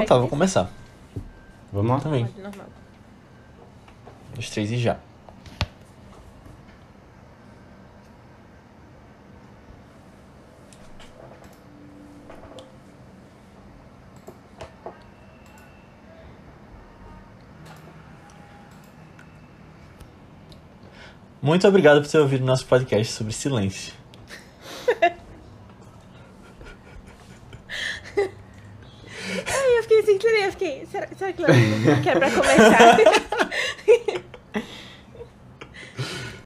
[SPEAKER 1] Tá, vou começar.
[SPEAKER 2] Vamos lá?
[SPEAKER 1] Também.
[SPEAKER 3] Pode, normal.
[SPEAKER 1] Os três e já. Muito obrigado por ter ouvido nosso podcast sobre silêncio.
[SPEAKER 3] Ai,